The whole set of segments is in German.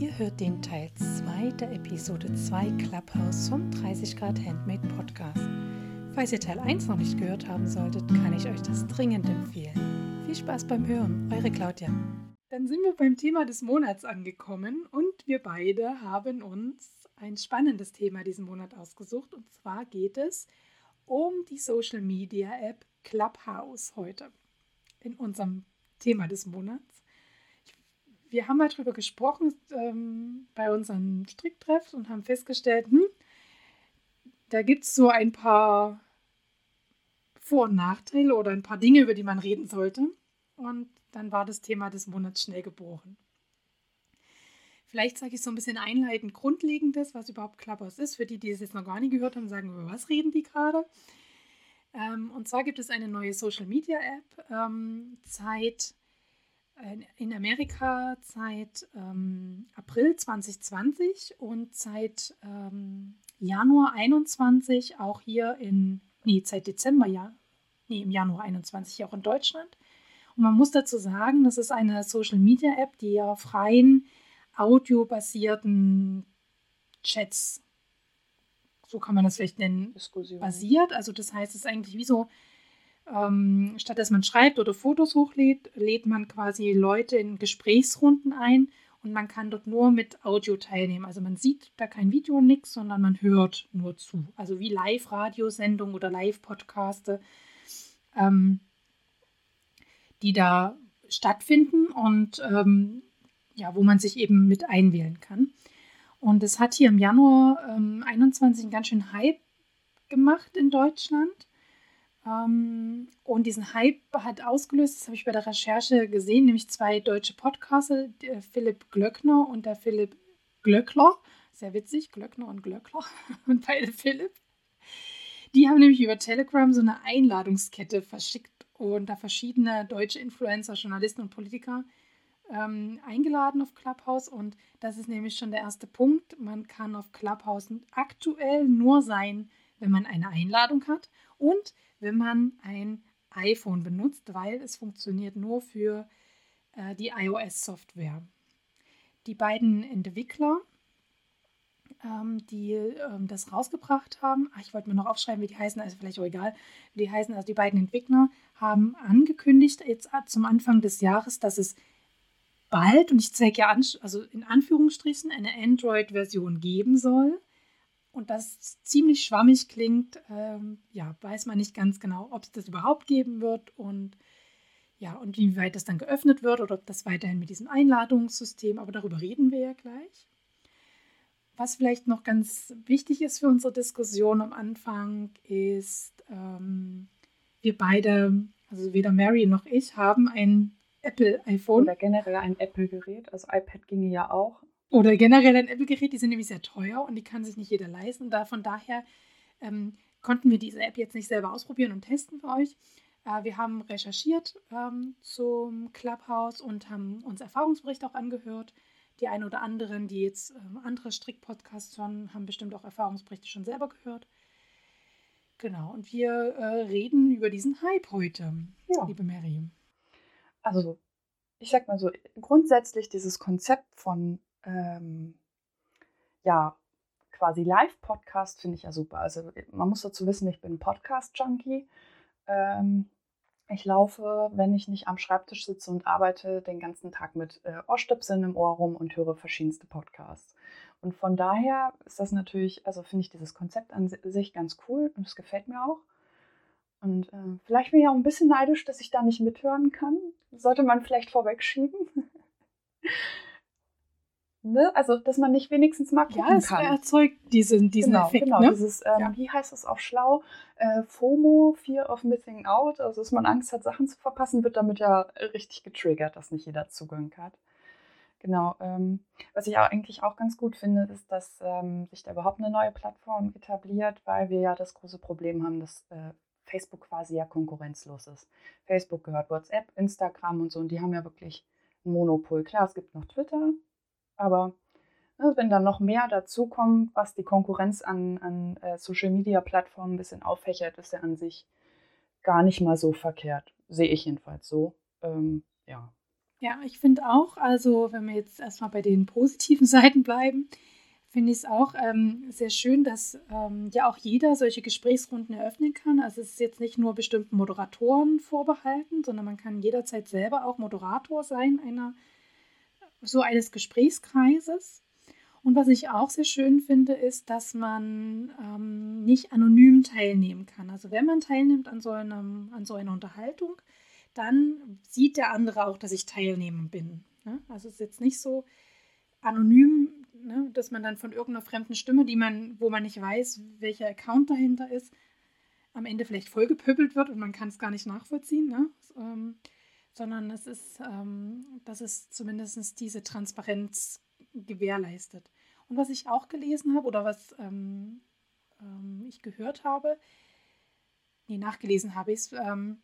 Ihr hört den Teil 2 der Episode 2 Clubhouse vom 30 Grad Handmade Podcast. Falls ihr Teil 1 noch nicht gehört haben solltet, kann ich euch das dringend empfehlen. Viel Spaß beim Hören, eure Claudia. Dann sind wir beim Thema des Monats angekommen und wir beide haben uns ein spannendes Thema diesen Monat ausgesucht. Und zwar geht es um die Social Media App Clubhouse heute in unserem Thema des Monats. Wir haben mal darüber gesprochen ähm, bei unseren Stricktreffs und haben festgestellt, hm, da gibt es so ein paar Vor- und Nachteile oder ein paar Dinge, über die man reden sollte. Und dann war das Thema des Monats schnell geboren. Vielleicht sage ich so ein bisschen einleitend Grundlegendes, was überhaupt Clubhouse ist. Für die, die es jetzt noch gar nicht gehört haben, sagen, über was reden die gerade? Ähm, und zwar gibt es eine neue Social Media App ähm, seit in Amerika seit ähm, April 2020 und seit ähm, Januar 21 auch hier in, nee, seit Dezember, ja, nee, im Januar 21 auch in Deutschland. Und man muss dazu sagen, das ist eine Social Media App, die auf freien audiobasierten Chats, so kann man das vielleicht nennen, Diskussion. basiert. Also das heißt, es ist eigentlich wie so, ähm, statt dass man schreibt oder Fotos hochlädt, lädt man quasi Leute in Gesprächsrunden ein und man kann dort nur mit Audio teilnehmen. Also man sieht da kein Video, nichts, sondern man hört nur zu. Also wie Live-Radiosendungen oder Live-Podcaste. Ähm, die da stattfinden und ähm, ja, wo man sich eben mit einwählen kann. Und es hat hier im Januar ähm, 21 einen ganz schön Hype gemacht in Deutschland. Ähm, und diesen Hype hat ausgelöst, das habe ich bei der Recherche gesehen, nämlich zwei deutsche Podcaster, der Philipp Glöckner und der Philipp Glöckler. Sehr witzig, Glöckner und Glöckler und beide Philipp. Die haben nämlich über Telegram so eine Einladungskette verschickt und da verschiedene deutsche Influencer, Journalisten und Politiker ähm, eingeladen auf Clubhouse. Und das ist nämlich schon der erste Punkt. Man kann auf Clubhouse aktuell nur sein, wenn man eine Einladung hat und wenn man ein iPhone benutzt, weil es funktioniert nur für äh, die iOS-Software. Die beiden Entwickler ähm, die ähm, das rausgebracht haben. Ach, ich wollte mir noch aufschreiben, wie die heißen, also vielleicht auch egal, wie die heißen. Also die beiden Entwickler haben angekündigt jetzt zum Anfang des Jahres, dass es bald, und ich zeige ja an, also in Anführungsstrichen, eine Android-Version geben soll. Und das ziemlich schwammig klingt, ähm, ja, weiß man nicht ganz genau, ob es das überhaupt geben wird und ja, und wie weit das dann geöffnet wird oder ob das weiterhin mit diesem Einladungssystem, aber darüber reden wir ja gleich. Was vielleicht noch ganz wichtig ist für unsere Diskussion am Anfang, ist, ähm, wir beide, also weder Mary noch ich, haben ein Apple-iPhone. Oder generell ein Apple-Gerät. Also iPad ginge ja auch. Oder generell ein Apple-Gerät, die sind nämlich sehr teuer und die kann sich nicht jeder leisten. Da, von daher ähm, konnten wir diese App jetzt nicht selber ausprobieren und testen für euch. Äh, wir haben recherchiert ähm, zum Clubhouse und haben uns Erfahrungsberichte auch angehört die einen oder anderen, die jetzt ähm, andere Strickpodcasts hören, haben bestimmt auch Erfahrungsberichte schon selber gehört. Genau, und wir äh, reden über diesen Hype heute, ja. liebe Mary. Also, ich sag mal so, grundsätzlich dieses Konzept von, ähm, ja, quasi Live-Podcast finde ich ja super. Also, man muss dazu wissen, ich bin Podcast-Junkie. Ähm, ich laufe, wenn ich nicht am Schreibtisch sitze und arbeite, den ganzen Tag mit äh, Ohrstöpseln im Ohr rum und höre verschiedenste Podcasts. Und von daher ist das natürlich, also finde ich dieses Konzept an sich ganz cool und es gefällt mir auch. Und äh, vielleicht bin ich auch ein bisschen neidisch, dass ich da nicht mithören kann. Sollte man vielleicht vorwegschieben. Ne? Also, dass man nicht wenigstens mal gucken ja, es kann. erzeugt diesen, diesen genau, Effekt. Genau, ne? dieses, ähm, ja. wie heißt das auf schlau? Äh, FOMO, Fear of Missing Out, also dass man Angst hat, Sachen zu verpassen, wird damit ja richtig getriggert, dass nicht jeder Zugang hat. Genau. Ähm, was ich auch eigentlich auch ganz gut finde, ist, dass ähm, sich da überhaupt eine neue Plattform etabliert, weil wir ja das große Problem haben, dass äh, Facebook quasi ja konkurrenzlos ist. Facebook gehört WhatsApp, Instagram und so, und die haben ja wirklich ein Monopol. Klar, es gibt noch Twitter, aber ne, wenn dann noch mehr dazukommt, was die Konkurrenz an, an äh, Social-Media-Plattformen ein bisschen auffächert, ist ja an sich gar nicht mal so verkehrt. Sehe ich jedenfalls so. Ähm, ja. Ja, ich finde auch, also wenn wir jetzt erstmal bei den positiven Seiten bleiben, finde ich es auch ähm, sehr schön, dass ähm, ja auch jeder solche Gesprächsrunden eröffnen kann. Also es ist jetzt nicht nur bestimmten Moderatoren vorbehalten, sondern man kann jederzeit selber auch Moderator sein einer so eines Gesprächskreises. Und was ich auch sehr schön finde, ist, dass man ähm, nicht anonym teilnehmen kann. Also wenn man teilnimmt an so, einem, an so einer Unterhaltung, dann sieht der andere auch, dass ich teilnehmend bin. Ne? Also es ist jetzt nicht so anonym ne, dass man dann von irgendeiner fremden Stimme, die man, wo man nicht weiß, welcher Account dahinter ist, am Ende vielleicht vollgepöbelt wird und man kann es gar nicht nachvollziehen, ne? ähm, sondern es ist, ähm, dass es zumindest diese Transparenz gewährleistet. Und was ich auch gelesen habe oder was ähm, ähm ich gehört habe, nee, nachgelesen habe ich ähm,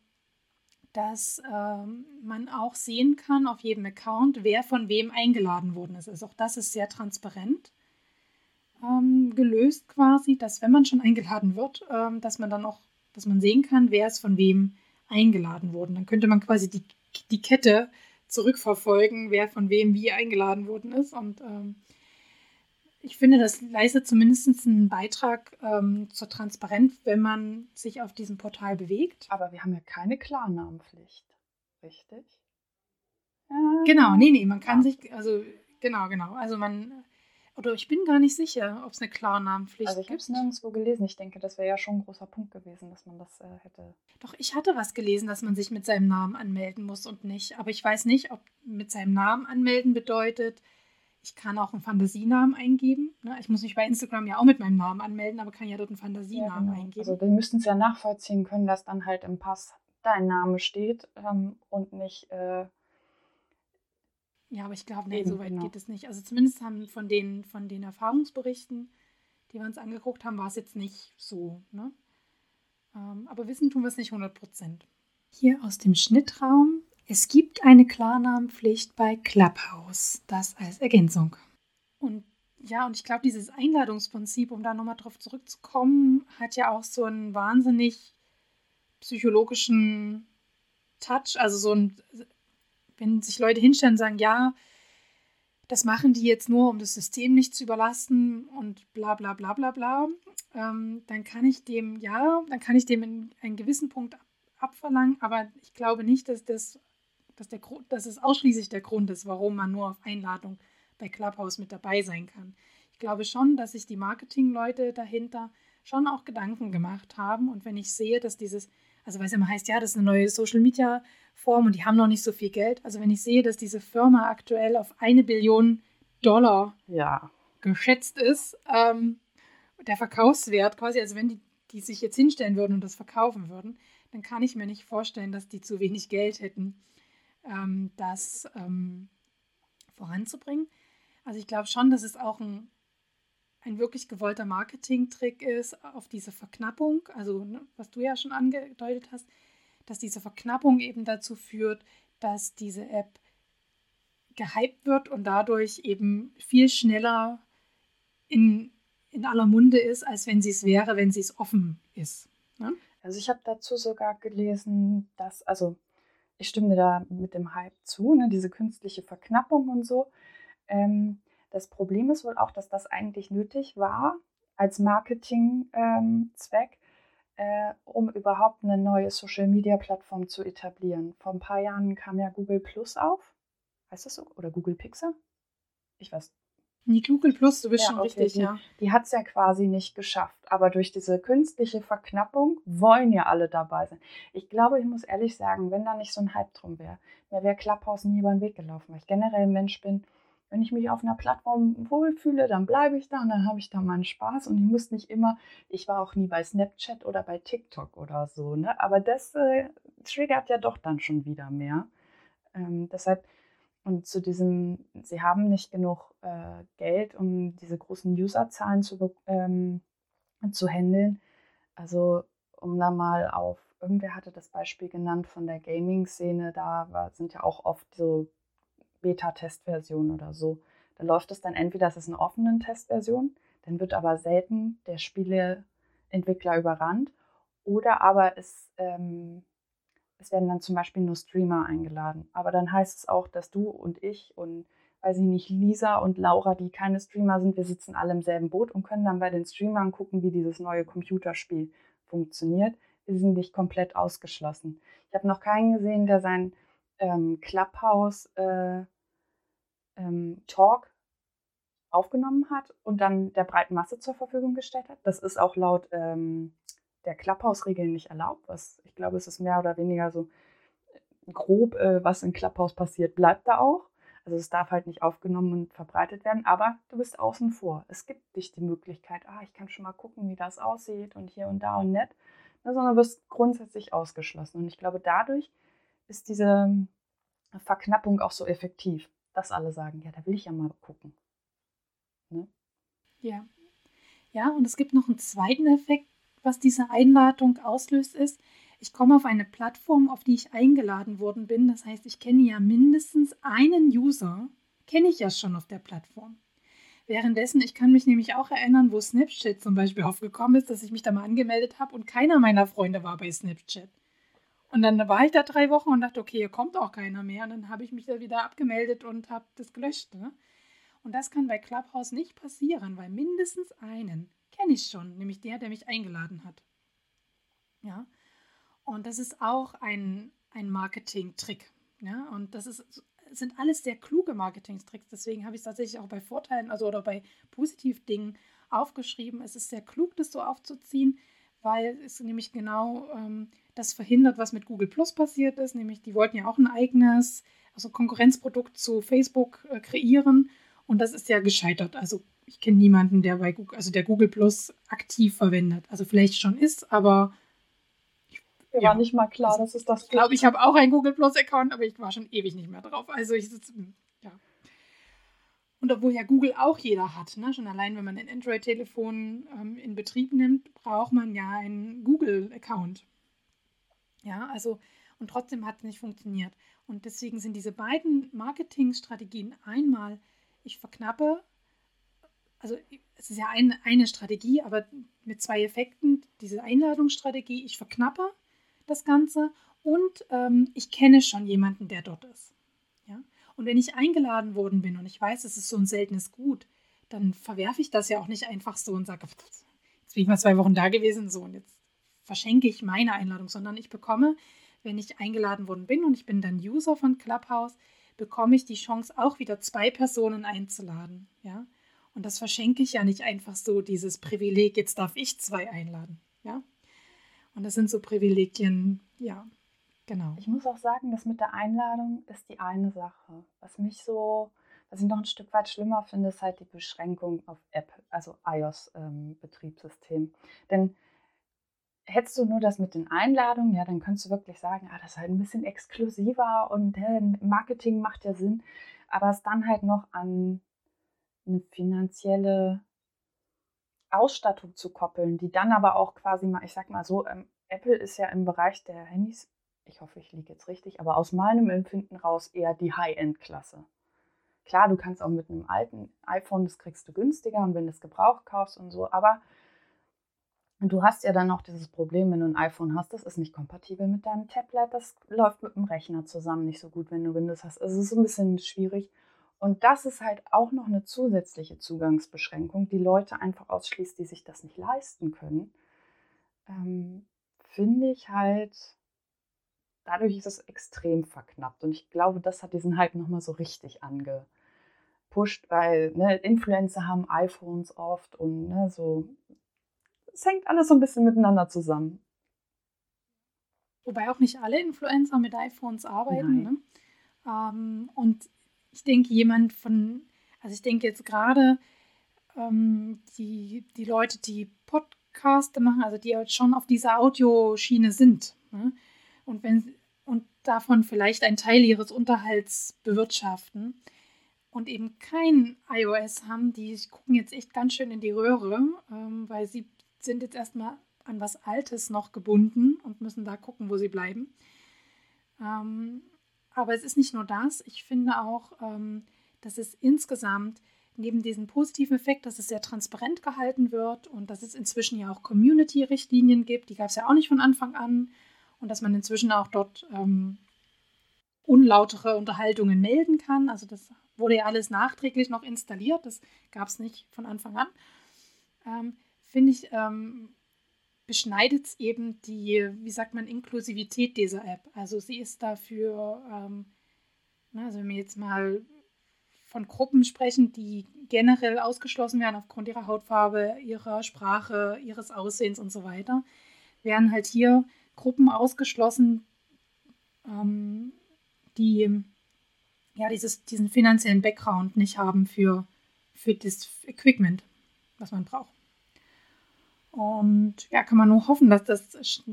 dass ähm, man auch sehen kann auf jedem Account, wer von wem eingeladen worden ist. Also auch das ist sehr transparent ähm, gelöst quasi, dass wenn man schon eingeladen wird, ähm, dass man dann auch, dass man sehen kann, wer ist von wem eingeladen worden. Dann könnte man quasi die, die Kette zurückverfolgen, wer von wem wie eingeladen worden ist. Und ähm, ich finde, das leistet zumindest einen Beitrag ähm, zur Transparenz, wenn man sich auf diesem Portal bewegt. Aber wir haben ja keine Klarnamenpflicht, richtig? Genau, nee, nee, man kann ja. sich, also genau, genau. Also man, oder ich bin gar nicht sicher, ob es eine Klarnamenpflicht gibt. Also ich habe es nirgendwo gelesen. Ich denke, das wäre ja schon ein großer Punkt gewesen, dass man das äh, hätte. Doch, ich hatte was gelesen, dass man sich mit seinem Namen anmelden muss und nicht. Aber ich weiß nicht, ob mit seinem Namen anmelden bedeutet, ich kann auch einen Fantasienamen eingeben. Ne? Ich muss mich bei Instagram ja auch mit meinem Namen anmelden, aber kann ja dort einen Fantasienamen ja, genau. eingeben. Also wir müssten es ja nachvollziehen können, dass dann halt im Pass dein Name steht ähm, und nicht. Äh, ja, aber ich glaube, nee, so weit genau. geht es nicht. Also zumindest haben von den, von den Erfahrungsberichten, die wir uns angeguckt haben, war es jetzt nicht so. Ne? Ähm, aber wissen tun wir es nicht 100 Prozent. Hier aus dem Schnittraum es gibt eine Klarnamenpflicht bei Clubhouse, das als Ergänzung. Und ja, und ich glaube, dieses Einladungsprinzip, um da nochmal drauf zurückzukommen, hat ja auch so einen wahnsinnig psychologischen Touch. Also so ein, wenn sich Leute hinstellen und sagen, ja, das machen die jetzt nur, um das System nicht zu überlasten und bla bla bla bla bla, ähm, dann kann ich dem, ja, dann kann ich dem in einen gewissen Punkt abverlangen, aber ich glaube nicht, dass das dass, der, dass es ausschließlich der Grund ist, warum man nur auf Einladung bei Clubhouse mit dabei sein kann. Ich glaube schon, dass sich die Marketingleute dahinter schon auch Gedanken gemacht haben. Und wenn ich sehe, dass dieses, also weil es immer heißt, ja, das ist eine neue Social Media Form und die haben noch nicht so viel Geld. Also wenn ich sehe, dass diese Firma aktuell auf eine Billion Dollar ja. geschätzt ist, ähm, der Verkaufswert quasi, also wenn die, die sich jetzt hinstellen würden und das verkaufen würden, dann kann ich mir nicht vorstellen, dass die zu wenig Geld hätten, ähm, das ähm, voranzubringen. Also ich glaube schon, dass es auch ein, ein wirklich gewollter Marketing-Trick ist auf diese Verknappung, also ne, was du ja schon angedeutet hast, dass diese Verknappung eben dazu führt, dass diese App gehypt wird und dadurch eben viel schneller in, in aller Munde ist, als wenn sie es wäre, wenn sie es offen ist. Ne? Also ich habe dazu sogar gelesen, dass, also ich stimme da mit dem Hype zu, ne, diese künstliche Verknappung und so. Ähm, das Problem ist wohl auch, dass das eigentlich nötig war als Marketingzweck, ähm, äh, um überhaupt eine neue Social-Media-Plattform zu etablieren. Vor ein paar Jahren kam ja Google Plus auf. Heißt das so? Oder Google Pixel? Ich weiß die Google Plus, du bist ja, schon okay, richtig, die, ja. Die hat es ja quasi nicht geschafft. Aber durch diese künstliche Verknappung wollen ja alle dabei sein. Ich glaube, ich muss ehrlich sagen, wenn da nicht so ein Hype drum wäre, mir wäre Clubhouse nie über den Weg gelaufen, weil ich generell ein Mensch bin. Wenn ich mich auf einer Plattform wohlfühle, dann bleibe ich da und dann habe ich da meinen Spaß und ich muss nicht immer, ich war auch nie bei Snapchat oder bei TikTok oder so, ne? Aber das äh, triggert ja doch dann schon wieder mehr. Ähm, deshalb, und zu diesem, sie haben nicht genug äh, Geld, um diese großen Userzahlen zu, ähm, zu handeln. Also um da mal auf, irgendwer hatte das Beispiel genannt von der Gaming-Szene, da war, sind ja auch oft so Beta-Testversionen oder so. Da läuft es dann entweder, das ist eine offene Testversion, dann wird aber selten der Spieleentwickler überrannt, oder aber es, ähm, es werden dann zum Beispiel nur Streamer eingeladen. Aber dann heißt es auch, dass du und ich und weiß ich nicht, Lisa und Laura, die keine Streamer sind, wir sitzen alle im selben Boot und können dann bei den Streamern gucken, wie dieses neue Computerspiel funktioniert. Wir sind nicht komplett ausgeschlossen. Ich habe noch keinen gesehen, der sein ähm, Clubhouse äh, ähm, Talk aufgenommen hat und dann der breiten Masse zur Verfügung gestellt hat. Das ist auch laut ähm, der Clubhouse-Regeln nicht erlaubt. Was ich glaube, es ist mehr oder weniger so äh, grob, äh, was in Clubhouse passiert, bleibt da auch. Also es darf halt nicht aufgenommen und verbreitet werden, aber du bist außen vor. Es gibt dich die Möglichkeit, ah, ich kann schon mal gucken, wie das aussieht und hier und da und nett, ne, sondern wirst grundsätzlich ausgeschlossen. Und ich glaube, dadurch ist diese Verknappung auch so effektiv, dass alle sagen, ja, da will ich ja mal gucken. Ne? Ja. Ja, und es gibt noch einen zweiten Effekt, was diese Einladung auslöst, ist, ich komme auf eine Plattform, auf die ich eingeladen worden bin. Das heißt, ich kenne ja mindestens einen User, kenne ich ja schon auf der Plattform. Währenddessen, ich kann mich nämlich auch erinnern, wo Snapchat zum Beispiel aufgekommen ist, dass ich mich da mal angemeldet habe und keiner meiner Freunde war bei Snapchat. Und dann war ich da drei Wochen und dachte, okay, hier kommt auch keiner mehr. Und dann habe ich mich da wieder abgemeldet und habe das gelöscht. Ne? Und das kann bei Clubhouse nicht passieren, weil mindestens einen kenne ich schon, nämlich der, der mich eingeladen hat. Ja. Und das ist auch ein, ein Marketing-Trick. Ja. Und das ist, sind alles sehr kluge Marketing-Tricks. Deswegen habe ich es tatsächlich auch bei Vorteilen, also oder bei Positiv-Dingen aufgeschrieben. Es ist sehr klug, das so aufzuziehen, weil es nämlich genau ähm, das verhindert, was mit Google Plus passiert ist. Nämlich, die wollten ja auch ein eigenes, also Konkurrenzprodukt zu Facebook äh, kreieren. Und das ist ja gescheitert. Also ich kenne niemanden, der bei Google, also der Google Plus aktiv verwendet. Also vielleicht schon ist, aber mir ja. war nicht mal klar, also, dass es das Ich glaube, ich habe auch einen Google Plus Account, aber ich war schon ewig nicht mehr drauf. Also ich sitze, ja. Und obwohl ja Google auch jeder hat, ne? schon allein, wenn man ein Android-Telefon ähm, in Betrieb nimmt, braucht man ja einen Google-Account. Ja, also, und trotzdem hat es nicht funktioniert. Und deswegen sind diese beiden Marketingstrategien einmal, ich verknappe also es ist ja ein, eine Strategie, aber mit zwei Effekten. Diese Einladungsstrategie, ich verknappe das Ganze und ähm, ich kenne schon jemanden, der dort ist. Und wenn ich eingeladen worden bin und ich weiß, es ist so ein seltenes Gut, dann verwerfe ich das ja auch nicht einfach so und sage, jetzt bin ich mal zwei Wochen da gewesen so und jetzt verschenke ich meine Einladung, sondern ich bekomme, wenn ich eingeladen worden bin und ich bin dann User von Clubhouse, bekomme ich die Chance, auch wieder zwei Personen einzuladen. Ja? Und das verschenke ich ja nicht einfach so, dieses Privileg, jetzt darf ich zwei einladen. Ja? Und das sind so Privilegien, ja, genau. Ich muss auch sagen, das mit der Einladung ist die eine Sache. Was mich so, was ich noch ein Stück weit schlimmer finde, ist halt die Beschränkung auf App, also iOS-Betriebssystem. Ähm, Denn hättest du nur das mit den Einladungen, ja, dann könntest du wirklich sagen, ah, das ist halt ein bisschen exklusiver und äh, Marketing macht ja Sinn. Aber es dann halt noch an eine finanzielle Ausstattung zu koppeln, die dann aber auch quasi mal, ich sag mal so, ähm, Apple ist ja im Bereich der Handys, ich hoffe, ich liege jetzt richtig, aber aus meinem Empfinden raus eher die High-End-Klasse. Klar, du kannst auch mit einem alten iPhone, das kriegst du günstiger und wenn du es gebraucht kaufst und so, aber du hast ja dann noch dieses Problem, wenn du ein iPhone hast, das ist nicht kompatibel mit deinem Tablet, das läuft mit dem Rechner zusammen nicht so gut, wenn du Windows hast. Also es ist ein bisschen schwierig. Und das ist halt auch noch eine zusätzliche Zugangsbeschränkung, die Leute einfach ausschließt, die sich das nicht leisten können. Ähm, Finde ich halt, dadurch ist es extrem verknappt. Und ich glaube, das hat diesen Hype nochmal so richtig angepusht, weil ne, Influencer haben iPhones oft und ne, so. Es hängt alles so ein bisschen miteinander zusammen. Wobei auch nicht alle Influencer mit iPhones arbeiten. Ne? Ähm, und ich denke, jemand von, also ich denke jetzt gerade ähm, die, die Leute, die Podcasts machen, also die halt schon auf dieser Audioschiene sind. Ne? Und wenn und davon vielleicht einen Teil ihres Unterhalts bewirtschaften und eben kein iOS haben, die gucken jetzt echt ganz schön in die Röhre, ähm, weil sie sind jetzt erstmal an was Altes noch gebunden und müssen da gucken, wo sie bleiben. Ähm, aber es ist nicht nur das. Ich finde auch, ähm, dass es insgesamt neben diesem positiven Effekt, dass es sehr transparent gehalten wird und dass es inzwischen ja auch Community-Richtlinien gibt, die gab es ja auch nicht von Anfang an. Und dass man inzwischen auch dort ähm, unlautere Unterhaltungen melden kann. Also das wurde ja alles nachträglich noch installiert, das gab es nicht von Anfang an. Ähm, Finde ich, ähm, beschneidet es eben die, wie sagt man, Inklusivität dieser App. Also sie ist dafür, ähm, na, also wenn wir jetzt mal von Gruppen sprechen, die generell ausgeschlossen werden aufgrund ihrer Hautfarbe, ihrer Sprache, ihres Aussehens und so weiter, werden halt hier Gruppen ausgeschlossen, ähm, die ja dieses, diesen finanziellen Background nicht haben für, für das Equipment, was man braucht. Und ja, kann man nur hoffen, dass das sch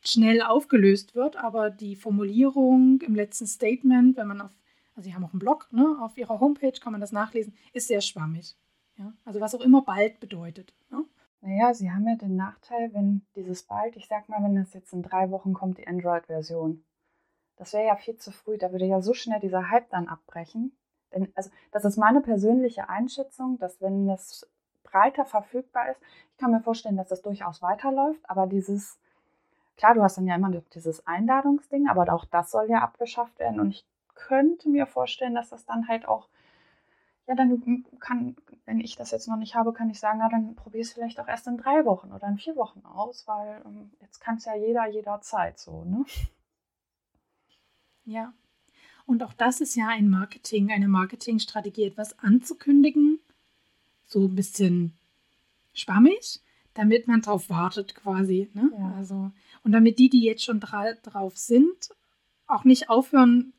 schnell aufgelöst wird, aber die Formulierung im letzten Statement, wenn man auf, also sie haben auch einen Blog, ne, auf ihrer Homepage kann man das nachlesen, ist sehr schwammig. Ja? Also was auch immer bald bedeutet. Ne? Naja, sie haben ja den Nachteil, wenn dieses bald, ich sag mal, wenn das jetzt in drei Wochen kommt, die Android-Version. Das wäre ja viel zu früh, da würde ja so schnell dieser Hype dann abbrechen. Denn, also, das ist meine persönliche Einschätzung, dass wenn das breiter verfügbar ist, ich kann mir vorstellen, dass das durchaus weiterläuft, aber dieses, klar, du hast dann ja immer dieses Einladungsding, aber auch das soll ja abgeschafft werden und ich könnte mir vorstellen, dass das dann halt auch, ja, dann kann, wenn ich das jetzt noch nicht habe, kann ich sagen, na, dann probier es vielleicht auch erst in drei Wochen oder in vier Wochen aus, weil ähm, jetzt kann es ja jeder jederzeit so, ne? Ja. Und auch das ist ja ein Marketing, eine Marketingstrategie, etwas anzukündigen, so ein bisschen schwammig, damit man drauf wartet quasi. Ne? Ja. Also, und damit die, die jetzt schon dra drauf sind, auch nicht aufhören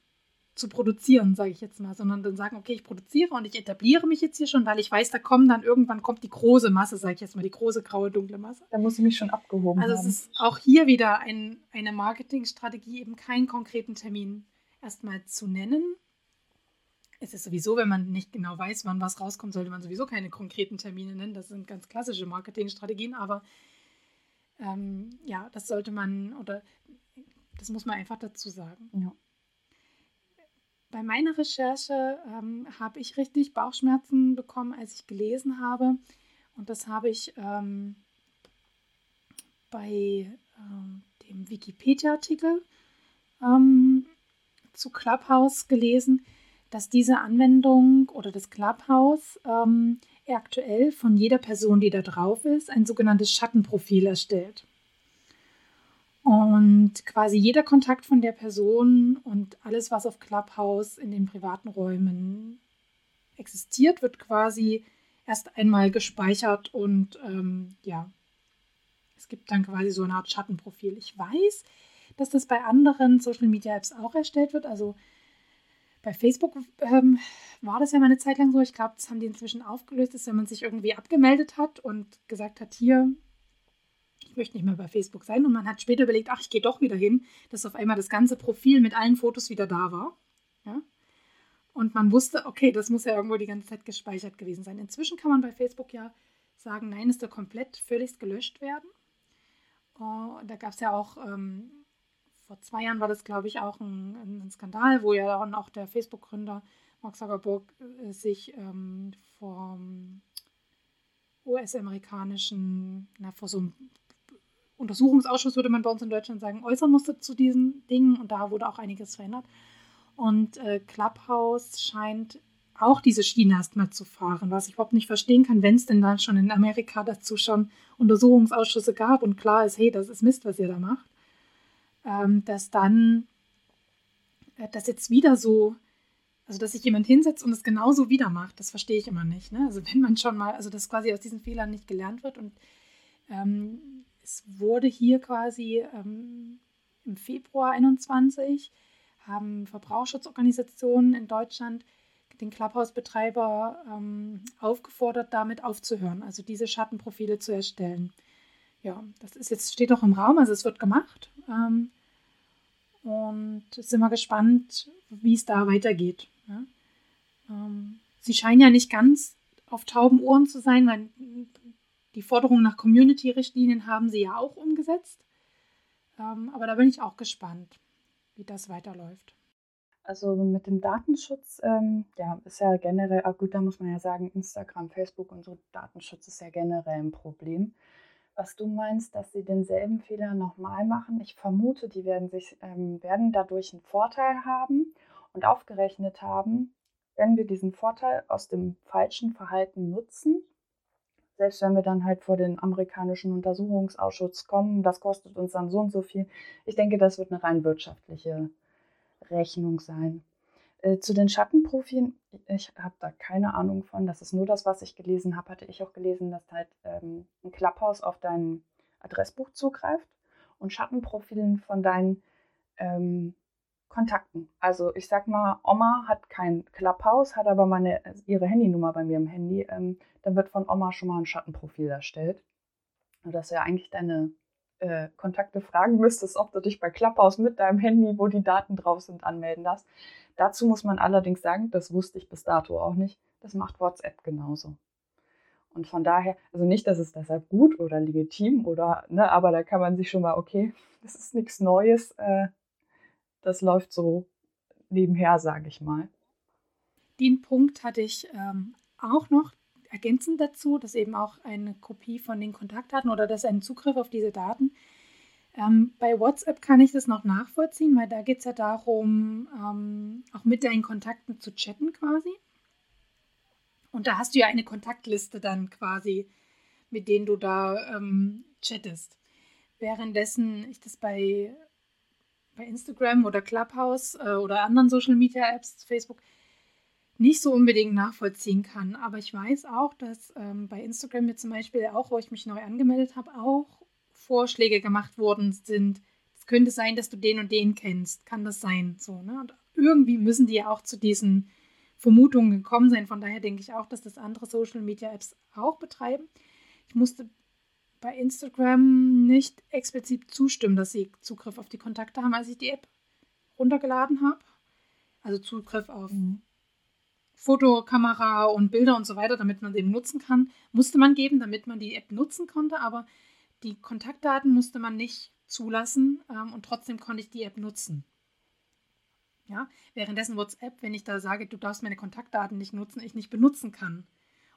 zu produzieren, sage ich jetzt mal, sondern dann sagen, okay, ich produziere und ich etabliere mich jetzt hier schon, weil ich weiß, da kommen dann irgendwann kommt die große Masse, sage ich jetzt mal, die große graue dunkle Masse. Da muss ich mich schon abgehoben also haben. Also es ist auch hier wieder ein, eine Marketingstrategie, eben keinen konkreten Termin erstmal zu nennen, es ist sowieso, wenn man nicht genau weiß, wann was rauskommt, sollte man sowieso keine konkreten Termine nennen. Das sind ganz klassische Marketingstrategien, aber ähm, ja, das sollte man oder das muss man einfach dazu sagen. Ja. Bei meiner Recherche ähm, habe ich richtig Bauchschmerzen bekommen, als ich gelesen habe. Und das habe ich ähm, bei äh, dem Wikipedia-Artikel ähm, zu Clubhouse gelesen dass diese Anwendung oder das Clubhouse ähm, aktuell von jeder Person, die da drauf ist, ein sogenanntes Schattenprofil erstellt. Und quasi jeder Kontakt von der Person und alles, was auf Clubhouse in den privaten Räumen existiert, wird quasi erst einmal gespeichert und ähm, ja, es gibt dann quasi so eine Art Schattenprofil. Ich weiß, dass das bei anderen Social Media Apps auch erstellt wird. Also bei Facebook ähm, war das ja mal eine Zeit lang so. Ich glaube, das haben die inzwischen aufgelöst, dass wenn man sich irgendwie abgemeldet hat und gesagt hat, hier, ich möchte nicht mehr bei Facebook sein. Und man hat später überlegt, ach, ich gehe doch wieder hin, dass auf einmal das ganze Profil mit allen Fotos wieder da war. Ja? Und man wusste, okay, das muss ja irgendwo die ganze Zeit gespeichert gewesen sein. Inzwischen kann man bei Facebook ja sagen, nein, es soll komplett völlig gelöscht werden. Uh, da gab es ja auch ähm, vor zwei Jahren war das, glaube ich, auch ein, ein, Skandal, wo ja dann auch der Facebook-Gründer Mark Zuckerberg äh, sich ähm, vom US-amerikanischen, vor so einem Untersuchungsausschuss, würde man bei uns in Deutschland sagen, äußern musste zu diesen Dingen und da wurde auch einiges verändert. Und äh, Clubhouse scheint auch diese Schiene erstmal zu fahren, was ich überhaupt nicht verstehen kann, wenn es denn dann schon in Amerika dazu schon Untersuchungsausschüsse gab und klar ist, hey, das ist Mist, was ihr da macht ähm, dass dann äh, das jetzt wieder so, also dass sich jemand hinsetzt und es genauso wieder macht, das verstehe ich immer nicht. Ne? Also wenn man schon mal, also dass quasi aus diesen Fehlern nicht gelernt wird und ähm, es wurde hier quasi ähm, im Februar 21 haben Verbraucherschutzorganisationen in Deutschland den Clubhouse-Betreiber ähm, aufgefordert, damit aufzuhören, also diese Schattenprofile zu erstellen ja, das ist jetzt, steht auch im Raum, also es wird gemacht. Ähm, und sind wir gespannt, wie es da weitergeht. Ja? Ähm, sie scheinen ja nicht ganz auf tauben Ohren zu sein, weil die Forderungen nach Community-Richtlinien haben sie ja auch umgesetzt. Ähm, aber da bin ich auch gespannt, wie das weiterläuft. Also mit dem Datenschutz, ähm, ja, ist ja generell, ah gut, da muss man ja sagen, Instagram, Facebook und so, Datenschutz ist ja generell ein Problem was du meinst, dass sie denselben Fehler nochmal machen. Ich vermute, die werden, sich, ähm, werden dadurch einen Vorteil haben und aufgerechnet haben, wenn wir diesen Vorteil aus dem falschen Verhalten nutzen, selbst wenn wir dann halt vor den amerikanischen Untersuchungsausschuss kommen, das kostet uns dann so und so viel. Ich denke, das wird eine rein wirtschaftliche Rechnung sein. Äh, zu den Schattenprofilen, ich habe da keine Ahnung von. Das ist nur das, was ich gelesen habe. Hatte ich auch gelesen, dass halt ähm, ein Clubhouse auf dein Adressbuch zugreift und Schattenprofilen von deinen ähm, Kontakten. Also ich sag mal, Oma hat kein Clubhouse, hat aber meine, ihre Handynummer bei mir im Handy. Ähm, dann wird von Oma schon mal ein Schattenprofil erstellt. Dass du ja eigentlich deine äh, Kontakte fragen müsstest, ob du dich bei Clubhouse mit deinem Handy, wo die Daten drauf sind, anmelden darfst. Dazu muss man allerdings sagen, das wusste ich bis dato auch nicht, das macht WhatsApp genauso. Und von daher, also nicht, dass es deshalb gut oder legitim oder, ne, aber da kann man sich schon mal, okay, das ist nichts Neues, äh, das läuft so nebenher, sage ich mal. Den Punkt hatte ich ähm, auch noch ergänzend dazu, dass eben auch eine Kopie von den Kontaktdaten oder dass ein Zugriff auf diese Daten ähm, bei WhatsApp kann ich das noch nachvollziehen, weil da geht es ja darum, ähm, auch mit deinen Kontakten zu chatten quasi. Und da hast du ja eine Kontaktliste dann quasi, mit denen du da ähm, chattest. Währenddessen ich das bei, bei Instagram oder Clubhouse äh, oder anderen Social Media Apps, Facebook, nicht so unbedingt nachvollziehen kann. Aber ich weiß auch, dass ähm, bei Instagram mir zum Beispiel auch, wo ich mich neu angemeldet habe, auch Vorschläge gemacht worden sind. Es könnte sein, dass du den und den kennst. Kann das sein? So, ne? Und irgendwie müssen die ja auch zu diesen Vermutungen gekommen sein. Von daher denke ich auch, dass das andere Social Media Apps auch betreiben. Ich musste bei Instagram nicht explizit zustimmen, dass sie Zugriff auf die Kontakte haben, als ich die App runtergeladen habe. Also Zugriff auf mhm. Fotokamera und Bilder und so weiter, damit man eben nutzen kann, musste man geben, damit man die App nutzen konnte. Aber die Kontaktdaten musste man nicht zulassen ähm, und trotzdem konnte ich die App nutzen. Ja, währenddessen WhatsApp, wenn ich da sage, du darfst meine Kontaktdaten nicht nutzen, ich nicht benutzen kann.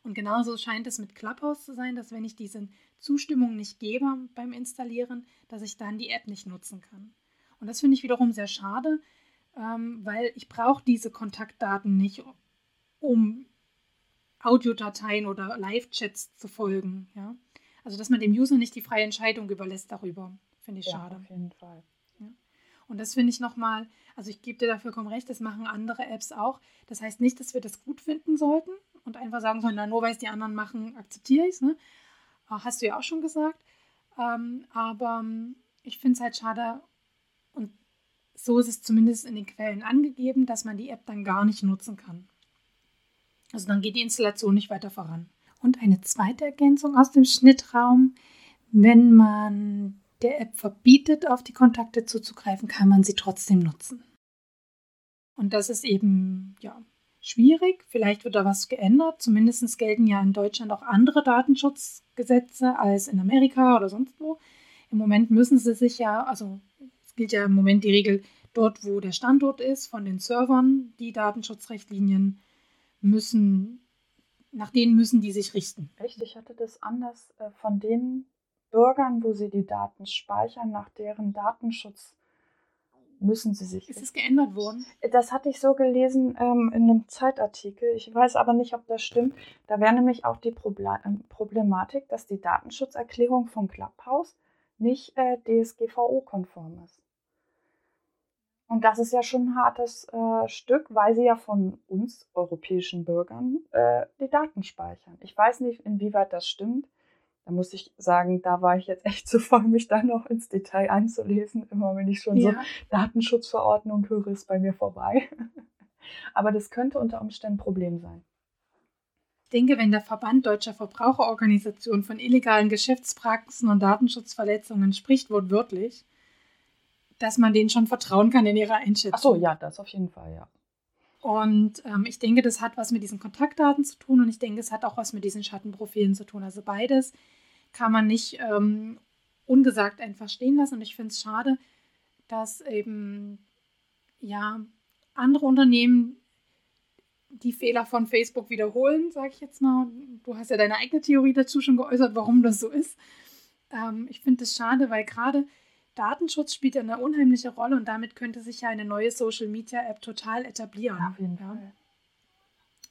Und genauso scheint es mit Clubhouse zu sein, dass wenn ich diese Zustimmung nicht gebe beim Installieren, dass ich dann die App nicht nutzen kann. Und das finde ich wiederum sehr schade, ähm, weil ich brauche diese Kontaktdaten nicht, um Audiodateien oder Live-Chats zu folgen. Ja? Also, dass man dem User nicht die freie Entscheidung überlässt darüber, finde ich ja, schade. Auf jeden Fall. Ja. Und das finde ich nochmal, also ich gebe dir dafür vollkommen recht, das machen andere Apps auch. Das heißt nicht, dass wir das gut finden sollten und einfach sagen sollen, na, nur weil es die anderen machen, akzeptiere ich es. Ne? Ah, hast du ja auch schon gesagt. Ähm, aber ähm, ich finde es halt schade und so ist es zumindest in den Quellen angegeben, dass man die App dann gar nicht nutzen kann. Also dann geht die Installation nicht weiter voran. Und eine zweite Ergänzung aus dem Schnittraum, wenn man der App verbietet, auf die Kontakte zuzugreifen, kann man sie trotzdem nutzen. Und das ist eben ja schwierig. Vielleicht wird da was geändert. Zumindest gelten ja in Deutschland auch andere Datenschutzgesetze als in Amerika oder sonst wo. Im Moment müssen sie sich ja, also es gilt ja im Moment die Regel, dort wo der Standort ist von den Servern, die Datenschutzrichtlinien müssen nach denen müssen die sich richten. Echt? Ich hatte das anders äh, von den Bürgern, wo sie die Daten speichern, nach deren Datenschutz müssen sie sich. Ist es geändert worden? Das hatte ich so gelesen ähm, in einem Zeitartikel. Ich weiß aber nicht, ob das stimmt. Da wäre nämlich auch die ähm, Problematik, dass die Datenschutzerklärung von Clubhouse nicht äh, DSGVO-konform ist. Und das ist ja schon ein hartes äh, Stück, weil sie ja von uns europäischen Bürgern äh, die Daten speichern. Ich weiß nicht, inwieweit das stimmt. Da muss ich sagen, da war ich jetzt echt zu voll, mich da noch ins Detail einzulesen. Immer wenn ich schon ja. so Datenschutzverordnung höre, ist bei mir vorbei. Aber das könnte unter Umständen ein Problem sein. Ich denke, wenn der Verband deutscher Verbraucherorganisationen von illegalen Geschäftspraxen und Datenschutzverletzungen spricht, wortwörtlich, dass man denen schon vertrauen kann in ihrer Einschätzung. Ach so, ja, das auf jeden Fall, ja. Und ähm, ich denke, das hat was mit diesen Kontaktdaten zu tun und ich denke, es hat auch was mit diesen Schattenprofilen zu tun. Also beides kann man nicht ähm, ungesagt einfach stehen lassen. Und ich finde es schade, dass eben ja andere Unternehmen die Fehler von Facebook wiederholen, sage ich jetzt mal. Du hast ja deine eigene Theorie dazu schon geäußert, warum das so ist. ähm, ich finde es schade, weil gerade Datenschutz spielt ja eine unheimliche Rolle und damit könnte sich ja eine neue Social Media App total etablieren. Auf jeden ja, Fall.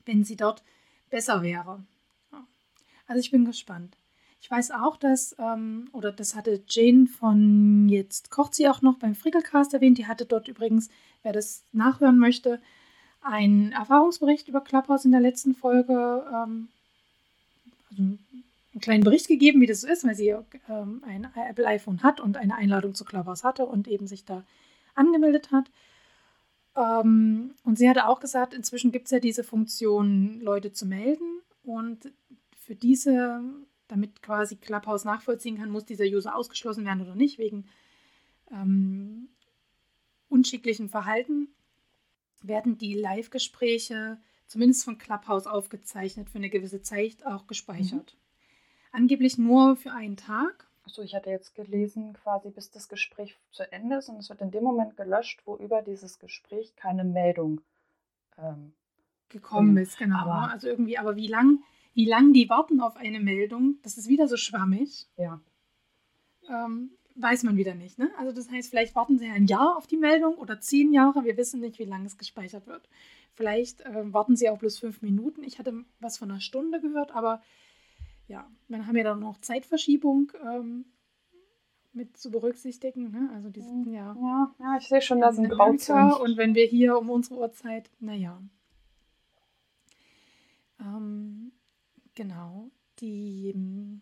Wenn sie dort besser wäre. Also ich bin gespannt. Ich weiß auch, dass, ähm, oder das hatte Jane von jetzt kocht sie auch noch beim Frickelcast erwähnt. Die hatte dort übrigens, wer das nachhören möchte, einen Erfahrungsbericht über Clubhouse in der letzten Folge, ähm, also einen kleinen Bericht gegeben, wie das so ist, weil sie ähm, ein Apple iPhone hat und eine Einladung zu Clubhouse hatte und eben sich da angemeldet hat. Ähm, und sie hatte auch gesagt, inzwischen gibt es ja diese Funktion, Leute zu melden. Und für diese, damit quasi Clubhouse nachvollziehen kann, muss dieser User ausgeschlossen werden oder nicht, wegen ähm, unschicklichen Verhalten, werden die Live-Gespräche zumindest von Clubhouse aufgezeichnet, für eine gewisse Zeit auch gespeichert. Mhm. Angeblich nur für einen Tag. Achso, ich hatte jetzt gelesen, quasi bis das Gespräch zu Ende ist und es wird in dem Moment gelöscht, wo über dieses Gespräch keine Meldung ähm, gekommen ist, genau. Aber, also irgendwie, aber wie lang, wie lang die warten auf eine Meldung, das ist wieder so schwammig. Ja. Ähm, weiß man wieder nicht. Ne? Also das heißt, vielleicht warten sie ein Jahr auf die Meldung oder zehn Jahre. Wir wissen nicht, wie lange es gespeichert wird. Vielleicht äh, warten sie auch bloß fünf Minuten. Ich hatte was von einer Stunde gehört, aber ja, wir haben ja dann noch Zeitverschiebung ähm, mit zu berücksichtigen. Ne? Also diese, mhm. ja. ja. Ja, ich sehe schon, da sind Grauzonen. Und wenn wir hier um unsere Uhrzeit, naja. Ähm, genau. Die ähm,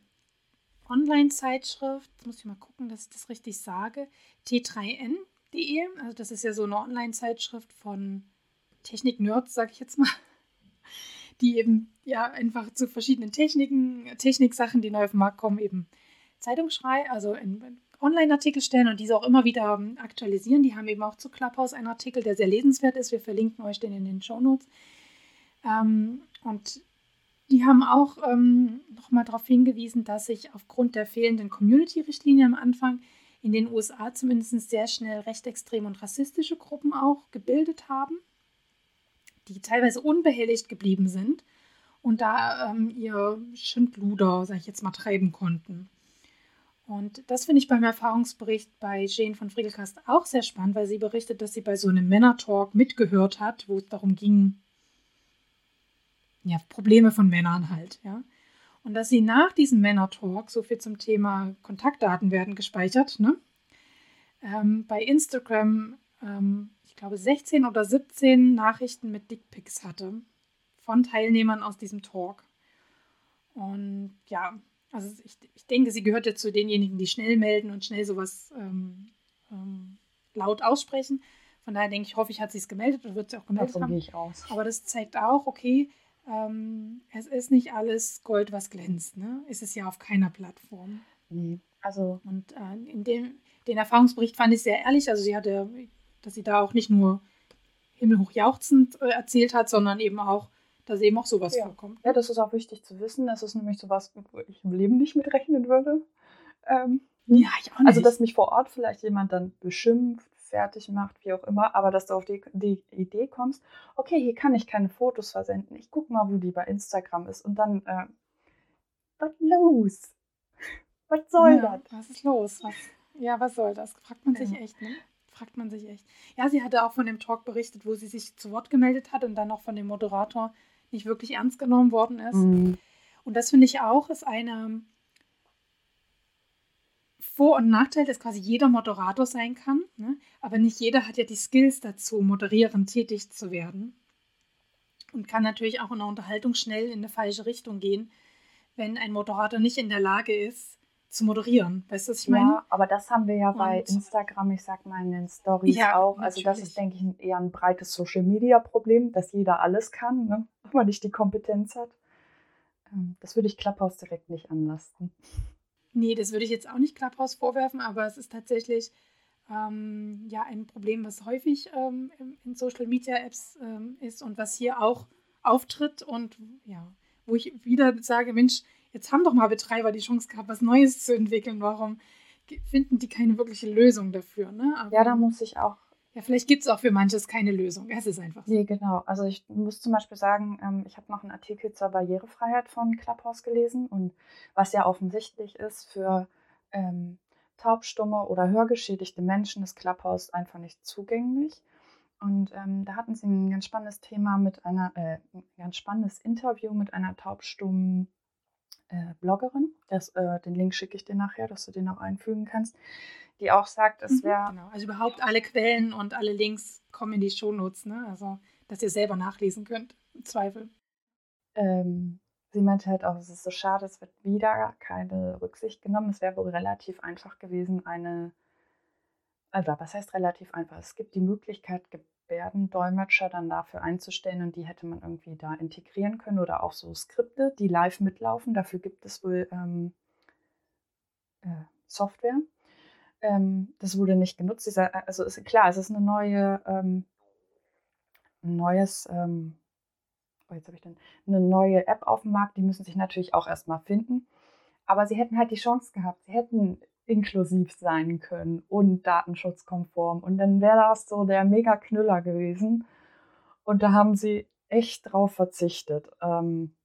Online-Zeitschrift, muss ich mal gucken, dass ich das richtig sage, t3n.de, also das ist ja so eine Online-Zeitschrift von Technik-Nerds, sage ich jetzt mal die eben ja einfach zu verschiedenen Techniken, Techniksachen, die neu auf den Markt kommen, eben Zeitungsschrei, also in, in Online-Artikel stellen und diese auch immer wieder ähm, aktualisieren. Die haben eben auch zu Clubhouse einen Artikel, der sehr lesenswert ist. Wir verlinken euch den in den Show Notes. Ähm, und die haben auch ähm, nochmal darauf hingewiesen, dass sich aufgrund der fehlenden Community-Richtlinie am Anfang in den USA zumindest sehr schnell rechtsextreme und rassistische Gruppen auch gebildet haben die teilweise unbehelligt geblieben sind und da ähm, ihr Schindluder, sag ich jetzt mal, treiben konnten. Und das finde ich beim Erfahrungsbericht bei Jane von Friedelkast auch sehr spannend, weil sie berichtet, dass sie bei so einem Männer-Talk mitgehört hat, wo es darum ging, ja, Probleme von Männern halt, ja. Und dass sie nach diesem Männer-Talk, so viel zum Thema Kontaktdaten werden gespeichert, ne, ähm, bei Instagram ähm, glaube, 16 oder 17 Nachrichten mit Dickpics hatte von Teilnehmern aus diesem Talk. Und ja, also ich, ich denke, sie gehört ja zu denjenigen, die schnell melden und schnell sowas ähm, ähm, laut aussprechen. Von daher denke ich, hoffe ich, hat sie es gemeldet oder wird sie auch gemeldet Davon haben. gehe ich aus. Aber das zeigt auch, okay, ähm, es ist nicht alles Gold, was glänzt. Ne? Ist es ja auf keiner Plattform. Nee, also. Und äh, in dem, den Erfahrungsbericht fand ich sehr ehrlich. Also sie hatte dass sie da auch nicht nur himmelhoch jauchzend äh, erzählt hat, sondern eben auch, dass eben auch sowas ja. vorkommt. Ja, das ist auch wichtig zu wissen. Das ist nämlich sowas, wo ich im Leben nicht mit rechnen würde. Ähm, ja, ich auch also, nicht. Also, dass mich vor Ort vielleicht jemand dann beschimpft, fertig macht, wie auch immer, aber dass du auf die, die Idee kommst, okay, hier kann ich keine Fotos versenden. Ich gucke mal, wo die bei Instagram ist. Und dann, äh, was los? Was soll ja, das? Was ist los? Was, ja, was soll das? Fragt man sich echt, ne? Fragt man sich echt. Ja, sie hatte auch von dem Talk berichtet, wo sie sich zu Wort gemeldet hat und dann auch von dem Moderator nicht wirklich ernst genommen worden ist. Mhm. Und das finde ich auch, ist eine Vor- und Nachteil, dass quasi jeder Moderator sein kann, ne? aber nicht jeder hat ja die Skills dazu, moderieren, tätig zu werden. Und kann natürlich auch in der Unterhaltung schnell in eine falsche Richtung gehen, wenn ein Moderator nicht in der Lage ist, zu moderieren. Weißt du, was ich meine? Ja, aber das haben wir ja und bei Instagram, ich sag mal in den Stories ja, auch. Also das ist, denke ich, eher ein breites Social-Media-Problem, dass jeder alles kann, ne? aber nicht die Kompetenz hat. Ähm, das würde ich Clubhouse direkt nicht anlasten. Nee, das würde ich jetzt auch nicht Clubhouse vorwerfen, aber es ist tatsächlich ähm, ja ein Problem, was häufig ähm, in Social-Media-Apps ähm, ist und was hier auch auftritt und ja, wo ich wieder sage, Mensch, jetzt haben doch mal Betreiber die Chance gehabt, was Neues zu entwickeln. Warum finden die keine wirkliche Lösung dafür? Ne? Aber, ja, da muss ich auch. Ja, vielleicht gibt es auch für manches keine Lösung. Es ist einfach so. Nee, genau. Also ich muss zum Beispiel sagen, ähm, ich habe noch einen Artikel zur Barrierefreiheit von Clubhouse gelesen und was ja offensichtlich ist für ähm, taubstumme oder hörgeschädigte Menschen ist Clubhouse einfach nicht zugänglich. Und ähm, da hatten sie ein ganz spannendes Thema mit einer, äh, ein ganz spannendes Interview mit einer taubstummen äh, Bloggerin. Das, äh, den Link schicke ich dir nachher, dass du den auch einfügen kannst, die auch sagt, es wäre. Mhm, genau. Also überhaupt alle Quellen und alle Links kommen in die Shownotes, ne? Also, dass ihr selber nachlesen könnt, im Zweifel. Ähm, sie meinte halt auch, es ist so schade, es wird wieder keine Rücksicht genommen. Es wäre wohl relativ einfach gewesen, eine also, was heißt relativ einfach? Es gibt die Möglichkeit, Gebärdendolmetscher dann dafür einzustellen und die hätte man irgendwie da integrieren können oder auch so Skripte, die live mitlaufen. Dafür gibt es wohl ähm, äh, Software. Ähm, das wurde nicht genutzt. Dieser, äh, also ist klar, es ist eine neue, ähm, neues, ähm, oh, jetzt ich dann eine neue App auf dem Markt. Die müssen sich natürlich auch erstmal finden. Aber sie hätten halt die Chance gehabt. Sie hätten inklusiv sein können und datenschutzkonform. Und dann wäre das so der Mega-Knüller gewesen. Und da haben sie echt drauf verzichtet. Ähm,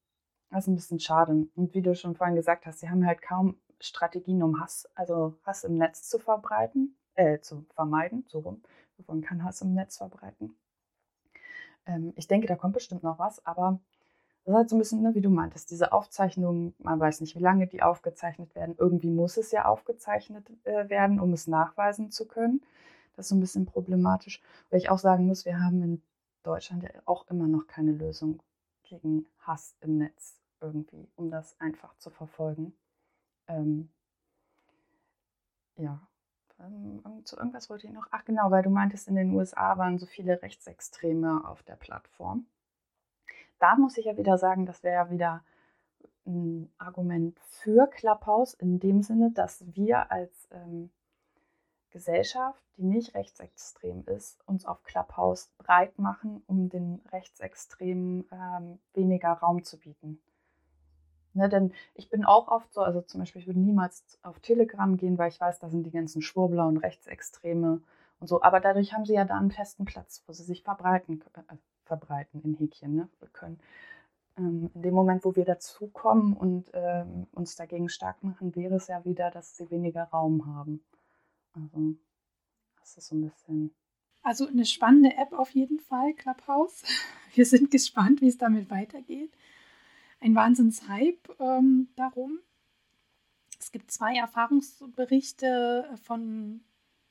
das ist ein bisschen schade. Und wie du schon vorhin gesagt hast, sie haben halt kaum Strategien, um Hass, also Hass im Netz zu verbreiten, äh, zu vermeiden, so rum. Man kann Hass im Netz verbreiten. Ähm, ich denke, da kommt bestimmt noch was, aber das ist halt so ein bisschen, ne, wie du meintest, diese Aufzeichnungen, man weiß nicht, wie lange die aufgezeichnet werden. Irgendwie muss es ja aufgezeichnet äh, werden, um es nachweisen zu können. Das ist so ein bisschen problematisch. Weil ich auch sagen muss, wir haben in Deutschland ja auch immer noch keine Lösung gegen Hass im Netz irgendwie, um das einfach zu verfolgen. Ähm, ja, ähm, zu irgendwas wollte ich noch. Ach genau, weil du meintest, in den USA waren so viele Rechtsextreme auf der Plattform da muss ich ja wieder sagen, das wäre ja wieder ein Argument für Clubhouse in dem Sinne, dass wir als ähm, Gesellschaft, die nicht rechtsextrem ist, uns auf Clubhouse breit machen, um den Rechtsextremen ähm, weniger Raum zu bieten. Ne, denn ich bin auch oft so, also zum Beispiel, ich würde niemals auf Telegram gehen, weil ich weiß, da sind die ganzen Schwurbler und Rechtsextreme und so. Aber dadurch haben sie ja da einen festen Platz, wo sie sich verbreiten, äh, verbreiten in Häkchen ne, können. Ähm, in dem Moment, wo wir dazukommen und ähm, uns dagegen stark machen, wäre es ja wieder, dass sie weniger Raum haben. Also das ist so ein bisschen. Also eine spannende App auf jeden Fall, Clubhouse. Wir sind gespannt, wie es damit weitergeht. Ein Wahnsinnshype ähm, darum. Es gibt zwei Erfahrungsberichte von,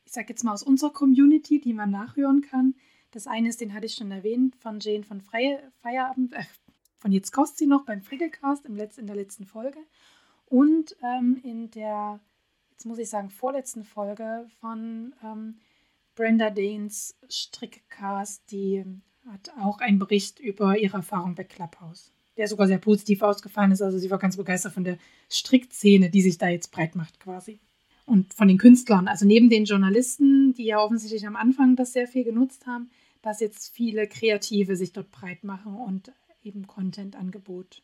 ich sage jetzt mal aus unserer Community, die man nachhören kann. Das eine ist, den hatte ich schon erwähnt, von Jane von Freie, Feierabend, äh, von Jetzt kostet sie noch beim Frickelcast im Letz-, in der letzten Folge. Und ähm, in der, jetzt muss ich sagen, vorletzten Folge von ähm, Brenda Danes Strickcast, die hat auch einen Bericht über ihre Erfahrung bei Clubhouse, der sogar sehr positiv ausgefallen ist. Also sie war ganz begeistert von der Strickszene, die sich da jetzt breit macht quasi. Und von den Künstlern, also neben den Journalisten, die ja offensichtlich am Anfang das sehr viel genutzt haben, dass jetzt viele Kreative sich dort breit machen und eben Content-Angebot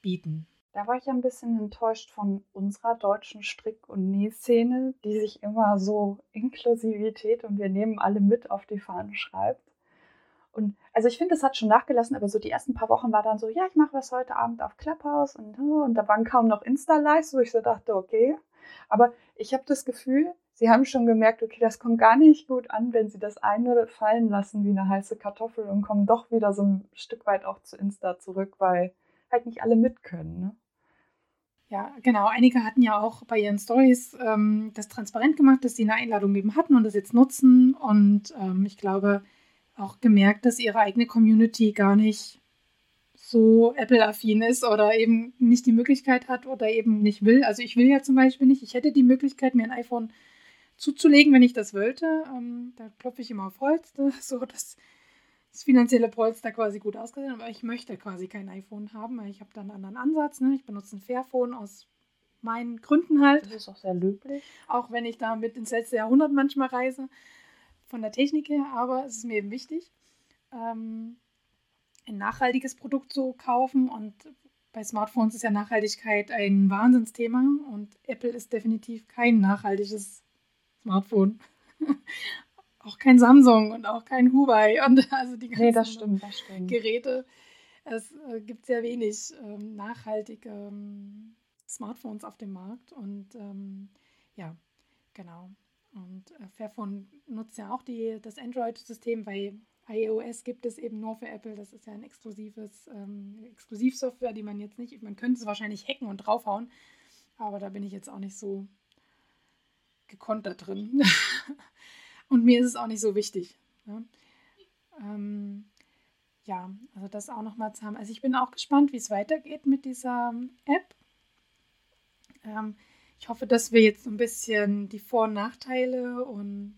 bieten. Da war ich ein bisschen enttäuscht von unserer deutschen Strick- und Nähszene, die sich immer so Inklusivität und wir nehmen alle mit auf die Fahne schreibt. Und also ich finde, es hat schon nachgelassen, aber so die ersten paar Wochen war dann so, ja, ich mache was heute Abend auf Clubhouse und, und da waren kaum noch Insta-Lives, wo ich so dachte, okay. Aber ich habe das Gefühl, sie haben schon gemerkt, okay, das kommt gar nicht gut an, wenn sie das eine fallen lassen wie eine heiße Kartoffel und kommen doch wieder so ein Stück weit auch zu Insta zurück, weil halt nicht alle mit können. Ne? Ja, genau. Einige hatten ja auch bei ihren Stories ähm, das transparent gemacht, dass sie eine Einladung eben hatten und das jetzt nutzen. Und ähm, ich glaube auch gemerkt, dass ihre eigene Community gar nicht so Apple-affin ist oder eben nicht die Möglichkeit hat oder eben nicht will. Also ich will ja zum Beispiel nicht, ich hätte die Möglichkeit, mir ein iPhone zuzulegen, wenn ich das wollte. Ähm, da klopfe ich immer auf Holz, so dass das finanzielle Polster quasi gut ausgesehen, aber ich möchte quasi kein iPhone haben, weil ich habe da einen anderen Ansatz. Ne? Ich benutze ein Fairphone aus meinen Gründen halt. Das ist auch sehr löblich. Auch wenn ich damit ins letzte Jahrhundert manchmal reise, von der Technik her, aber es ist mir eben wichtig, ähm, ein nachhaltiges Produkt zu kaufen und bei Smartphones ist ja Nachhaltigkeit ein Wahnsinnsthema und Apple ist definitiv kein nachhaltiges Smartphone. auch kein Samsung und auch kein Huawei und also die ganzen nee, das stimmt, das stimmt. Geräte. Es äh, gibt sehr wenig ähm, nachhaltige ähm, Smartphones auf dem Markt. Und ähm, ja, genau. Und äh, Fairphone nutzt ja auch die, das Android-System, weil iOS gibt es eben nur für Apple. Das ist ja ein exklusives ähm, Exklusivsoftware, die man jetzt nicht, man könnte es wahrscheinlich hacken und draufhauen, aber da bin ich jetzt auch nicht so gekonnt da drin. und mir ist es auch nicht so wichtig. Ne? Ähm, ja, also das auch nochmal zu haben. Also ich bin auch gespannt, wie es weitergeht mit dieser App. Ähm, ich hoffe, dass wir jetzt so ein bisschen die Vor- und Nachteile und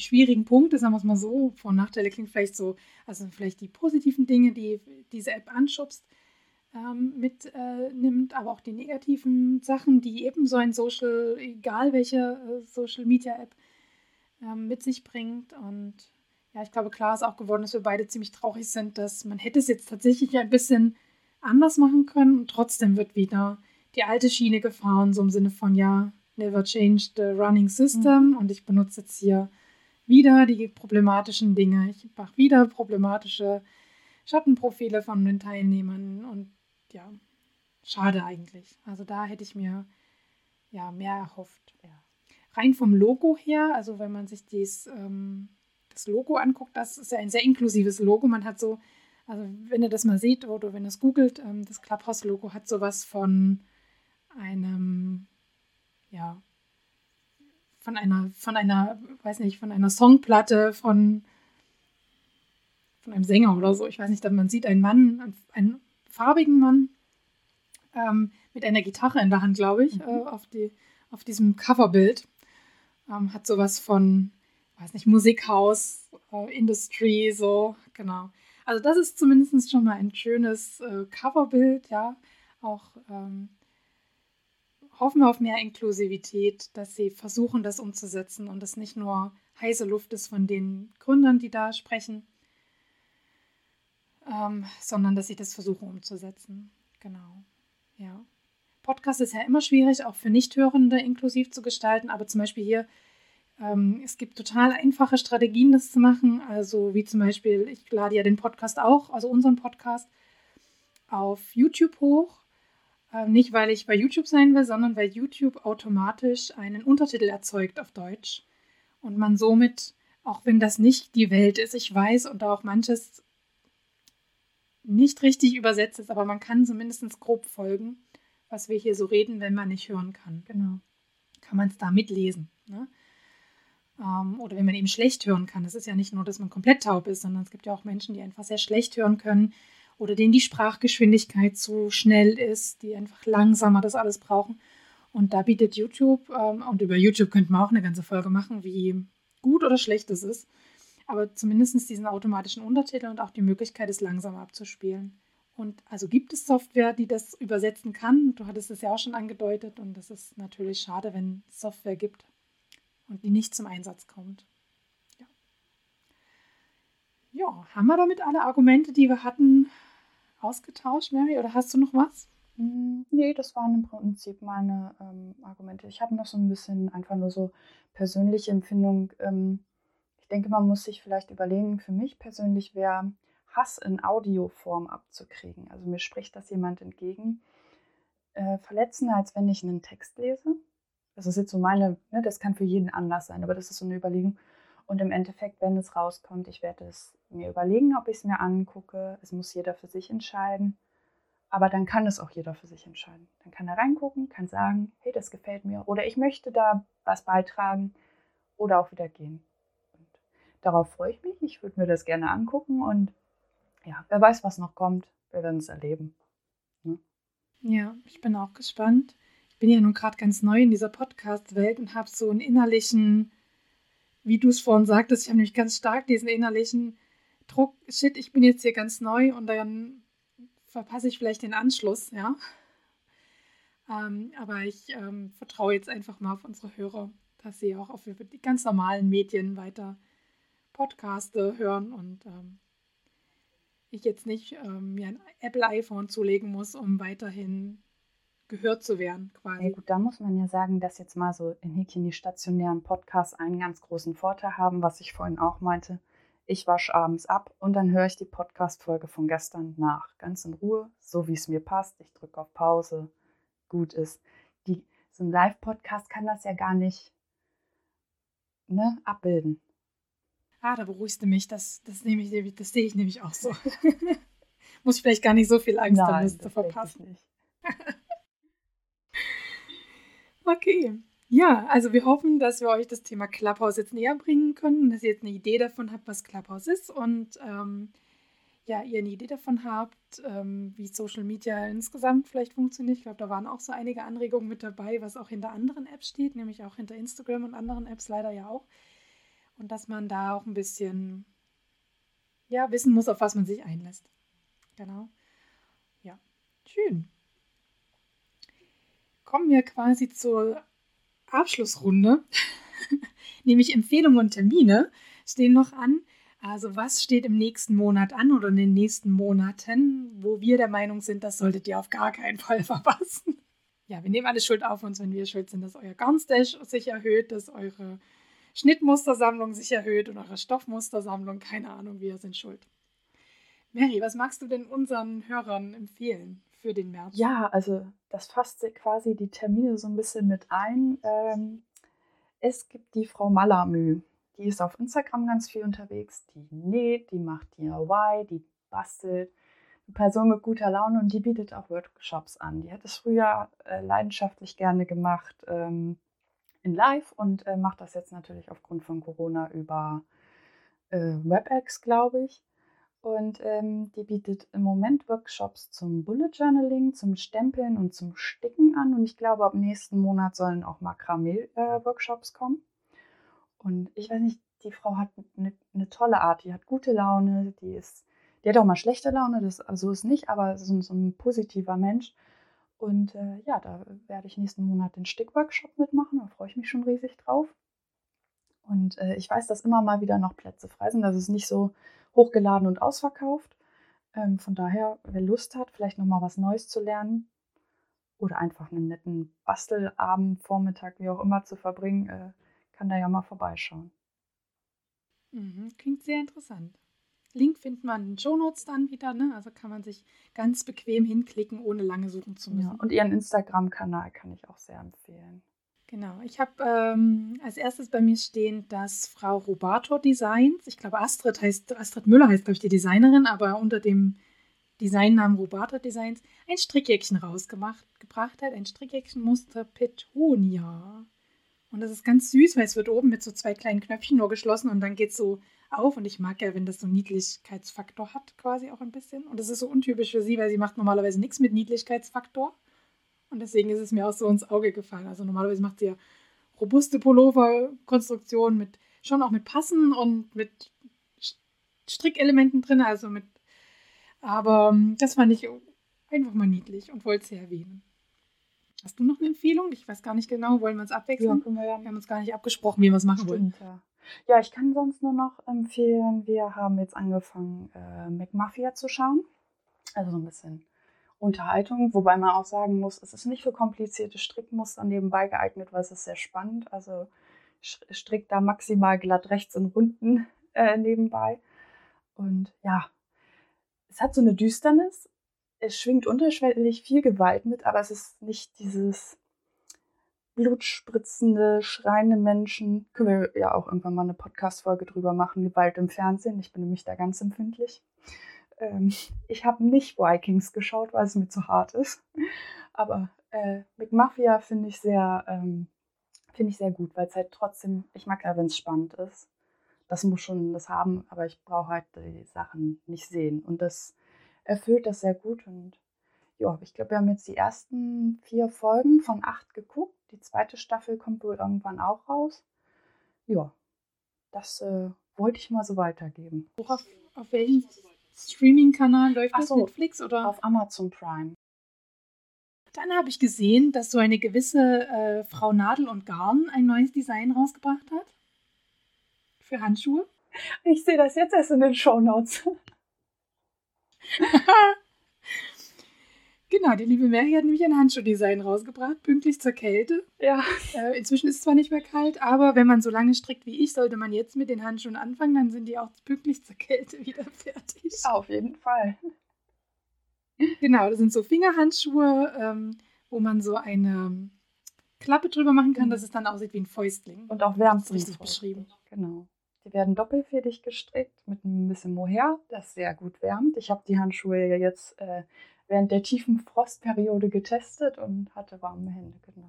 die schwierigen Punkte, sagen wir es mal so, Vor- und Nachteile klingt vielleicht so, also vielleicht die positiven Dinge, die diese App anschubst, ähm, mitnimmt, äh, aber auch die negativen Sachen, die eben so ein Social, egal welche äh, Social Media App äh, mit sich bringt. Und ja, ich glaube, klar ist auch geworden, dass wir beide ziemlich traurig sind, dass man hätte es jetzt tatsächlich ein bisschen anders machen können und trotzdem wird wieder die alte Schiene gefahren, so im Sinne von ja, never change the running system. Mhm. Und ich benutze jetzt hier wieder die problematischen Dinge. Ich mache wieder problematische Schattenprofile von den Teilnehmern und ja, schade eigentlich. Also da hätte ich mir ja mehr erhofft. Ja. Rein vom Logo her, also wenn man sich dies, ähm, das Logo anguckt, das ist ja ein sehr inklusives Logo. Man hat so, also wenn ihr das mal seht oder wenn ihr es googelt, ähm, das Clubhouse-Logo hat sowas von einem, ja, von einer, von einer, weiß nicht, von einer Songplatte von, von einem Sänger oder so. Ich weiß nicht, man sieht einen Mann, einen farbigen Mann ähm, mit einer Gitarre in der Hand, glaube ich, mhm. äh, auf, die, auf diesem Coverbild. Ähm, hat sowas von, weiß nicht, Musikhaus, äh, Industry, so, genau. Also das ist zumindest schon mal ein schönes äh, Coverbild, ja. Auch ähm, hoffen wir auf mehr Inklusivität, dass sie versuchen, das umzusetzen und es nicht nur heiße Luft ist von den Gründern, die da sprechen, ähm, sondern dass sie das versuchen umzusetzen. Genau. Ja. Podcast ist ja immer schwierig, auch für Nichthörende inklusiv zu gestalten, aber zum Beispiel hier, ähm, es gibt total einfache Strategien, das zu machen. Also wie zum Beispiel, ich lade ja den Podcast auch, also unseren Podcast, auf YouTube hoch. Äh, nicht, weil ich bei YouTube sein will, sondern weil YouTube automatisch einen Untertitel erzeugt auf Deutsch. Und man somit, auch wenn das nicht die Welt ist, ich weiß und auch manches nicht richtig übersetzt ist, aber man kann zumindest grob folgen, was wir hier so reden, wenn man nicht hören kann. Genau. Kann man es da mitlesen. Ne? Ähm, oder wenn man eben schlecht hören kann. Es ist ja nicht nur, dass man komplett taub ist, sondern es gibt ja auch Menschen, die einfach sehr schlecht hören können oder denen die Sprachgeschwindigkeit zu schnell ist, die einfach langsamer das alles brauchen. Und da bietet YouTube, ähm, und über YouTube könnte man auch eine ganze Folge machen, wie gut oder schlecht es ist aber zumindest diesen automatischen Untertitel und auch die Möglichkeit, es langsam abzuspielen. Und also gibt es Software, die das übersetzen kann. Du hattest es ja auch schon angedeutet und das ist natürlich schade, wenn es Software gibt und die nicht zum Einsatz kommt. Ja. ja, haben wir damit alle Argumente, die wir hatten, ausgetauscht, Mary? Oder hast du noch was? Hm, nee, das waren im Prinzip meine ähm, Argumente. Ich habe noch so ein bisschen einfach nur so persönliche Empfindung. Ähm, denke, man muss sich vielleicht überlegen, für mich persönlich wäre Hass in Audioform abzukriegen. Also mir spricht das jemand entgegen. Äh, verletzender, als wenn ich einen Text lese. Das ist jetzt so meine, ne, das kann für jeden anders sein, aber das ist so eine Überlegung. Und im Endeffekt, wenn es rauskommt, ich werde es mir überlegen, ob ich es mir angucke. Es muss jeder für sich entscheiden. Aber dann kann es auch jeder für sich entscheiden. Dann kann er reingucken, kann sagen, hey, das gefällt mir. Oder ich möchte da was beitragen. Oder auch wieder gehen darauf freue ich mich. Ich würde mir das gerne angucken und ja, wer weiß, was noch kommt. Wir werden es erleben. Ne? Ja, ich bin auch gespannt. Ich bin ja nun gerade ganz neu in dieser Podcast-Welt und habe so einen innerlichen, wie du es vorhin sagtest, ich habe nämlich ganz stark diesen innerlichen Druck, shit, ich bin jetzt hier ganz neu und dann verpasse ich vielleicht den Anschluss, ja. Ähm, aber ich ähm, vertraue jetzt einfach mal auf unsere Hörer, dass sie auch auf die ganz normalen Medien weiter Podcaste hören und ähm, ich jetzt nicht ähm, mir ein Apple iPhone zulegen muss, um weiterhin gehört zu werden, quasi. Ja, gut, da muss man ja sagen, dass jetzt mal so in Häkchen die stationären Podcasts einen ganz großen Vorteil haben, was ich vorhin auch meinte. Ich wasche abends ab und dann höre ich die Podcast-Folge von gestern nach. Ganz in Ruhe, so wie es mir passt. Ich drücke auf Pause, gut ist. Die, so ein Live-Podcast kann das ja gar nicht ne, abbilden. Ah, da beruhigst du mich. Das, das, nehme ich, das sehe ich nämlich auch so. Muss ich vielleicht gar nicht so viel Angst Nein, haben, das zu verpassen. nicht. Okay. Ja, also wir hoffen, dass wir euch das Thema Clubhouse jetzt näher bringen können, dass ihr jetzt eine Idee davon habt, was Clubhouse ist und ähm, ja, ihr eine Idee davon habt, ähm, wie Social Media insgesamt vielleicht funktioniert. Ich glaube, da waren auch so einige Anregungen mit dabei, was auch hinter anderen Apps steht, nämlich auch hinter Instagram und anderen Apps leider ja auch. Und dass man da auch ein bisschen ja, wissen muss, auf was man sich einlässt. Genau. Ja, schön. Kommen wir quasi zur Abschlussrunde, nämlich Empfehlungen und Termine stehen noch an. Also was steht im nächsten Monat an oder in den nächsten Monaten, wo wir der Meinung sind, das solltet ihr auf gar keinen Fall verpassen. Ja, wir nehmen alle Schuld auf uns, wenn wir schuld sind, dass euer Garnstash sich erhöht, dass eure Schnittmustersammlung sich erhöht und eure Stoffmustersammlung, keine Ahnung, wir sind schuld. Mary, was magst du denn unseren Hörern empfehlen für den März? Ja, also das fasst quasi die Termine so ein bisschen mit ein. Ähm, es gibt die Frau Malamü. Die ist auf Instagram ganz viel unterwegs. Die näht, die macht DIY, die bastelt. Eine Person mit guter Laune und die bietet auch Workshops an. Die hat es früher äh, leidenschaftlich gerne gemacht ähm, in Live und äh, macht das jetzt natürlich aufgrund von Corona über äh, WebEx, glaube ich. Und ähm, die bietet im Moment Workshops zum Bullet Journaling, zum Stempeln und zum Sticken an. Und ich glaube, ab nächsten Monat sollen auch Makramee-Workshops kommen. Und ich weiß nicht, die Frau hat eine, eine tolle Art. Die hat gute Laune, die ist, die hat auch mal schlechte Laune, das so ist nicht, aber so, so ein positiver Mensch. Und äh, ja, da werde ich nächsten Monat den Stickworkshop mitmachen. Da freue ich mich schon riesig drauf. Und äh, ich weiß, dass immer mal wieder noch Plätze frei sind. Das ist nicht so hochgeladen und ausverkauft. Ähm, von daher, wer Lust hat, vielleicht nochmal was Neues zu lernen oder einfach einen netten Bastelabend, Vormittag, wie auch immer zu verbringen, äh, kann da ja mal vorbeischauen. Mhm, klingt sehr interessant. Link findet man in den Shownotes dann wieder, ne? Also kann man sich ganz bequem hinklicken, ohne lange suchen zu müssen. Ja, und ihren Instagram-Kanal kann ich auch sehr empfehlen. Genau. Ich habe ähm, als erstes bei mir stehen, dass Frau Robato Designs, ich glaube Astrid heißt, Astrid Müller heißt, glaube ich, die Designerin, aber unter dem Designnamen Robato Designs ein Strickjäckchen rausgemacht, gebracht hat. Ein Strickjäckchenmuster Petunia. Und das ist ganz süß, weil es wird oben mit so zwei kleinen Knöpfchen nur geschlossen und dann geht es so auf. Und ich mag ja, wenn das so einen Niedlichkeitsfaktor hat, quasi auch ein bisschen. Und das ist so untypisch für sie, weil sie macht normalerweise nichts mit Niedlichkeitsfaktor. Und deswegen ist es mir auch so ins Auge gefallen. Also normalerweise macht sie ja robuste Pullover-Konstruktionen mit, schon auch mit Passen und mit Strickelementen drin, also mit, aber ähm, das fand ich einfach mal niedlich und wollte es hier erwähnen. Hast du noch eine Empfehlung? Ich weiß gar nicht genau, wollen wir uns abwechseln? können wir ja Wir haben uns gar nicht abgesprochen, wie wir es machen wollen. Ja. Ja, ich kann sonst nur noch empfehlen, wir haben jetzt angefangen, äh, McMafia zu schauen. Also so ein bisschen Unterhaltung, wobei man auch sagen muss, es ist nicht für komplizierte Strickmuster nebenbei geeignet, weil es ist sehr spannend. Also strickt da maximal glatt rechts in Runden äh, nebenbei. Und ja, es hat so eine Düsternis. Es schwingt unterschwellig viel Gewalt mit, aber es ist nicht dieses blutspritzende, schreiende Menschen. Können wir ja auch irgendwann mal eine Podcast-Folge drüber machen, Gewalt im Fernsehen. Ich bin nämlich da ganz empfindlich. Ähm, ich habe nicht Vikings geschaut, weil es mir zu hart ist. Aber äh, McMafia finde ich sehr, ähm, finde ich sehr gut, weil es halt trotzdem, ich mag ja, wenn es spannend ist. Das muss schon das haben, aber ich brauche halt die Sachen nicht sehen. Und das erfüllt das sehr gut. Und ja, ich glaube, wir haben jetzt die ersten vier Folgen von acht geguckt. Die zweite Staffel kommt wohl irgendwann auch raus. Ja, das äh, wollte ich mal so weitergeben. Auf, auf welchem Streaming-Kanal läuft Ach so, Netflix oder? Auf Amazon Prime. Dann habe ich gesehen, dass so eine gewisse äh, Frau Nadel und Garn ein neues Design rausgebracht hat. Für Handschuhe. Ich sehe das jetzt erst in den Shownotes. Genau, die liebe Mary hat nämlich ein Handschuhdesign rausgebracht, pünktlich zur Kälte. Ja. Äh, inzwischen ist es zwar nicht mehr kalt, aber wenn man so lange strickt wie ich, sollte man jetzt mit den Handschuhen anfangen, dann sind die auch pünktlich zur Kälte wieder fertig. Auf jeden Fall. Genau, das sind so Fingerhandschuhe, ähm, wo man so eine Klappe drüber machen kann, mhm. dass es dann aussieht wie ein Fäustling. Und auch wärmt das richtig beschrieben. Genau. Die werden doppelfädig gestrickt mit ein bisschen Mohair, das sehr gut wärmt. Ich habe die Handschuhe ja jetzt äh, während der tiefen Frostperiode getestet und hatte warme Hände, genau.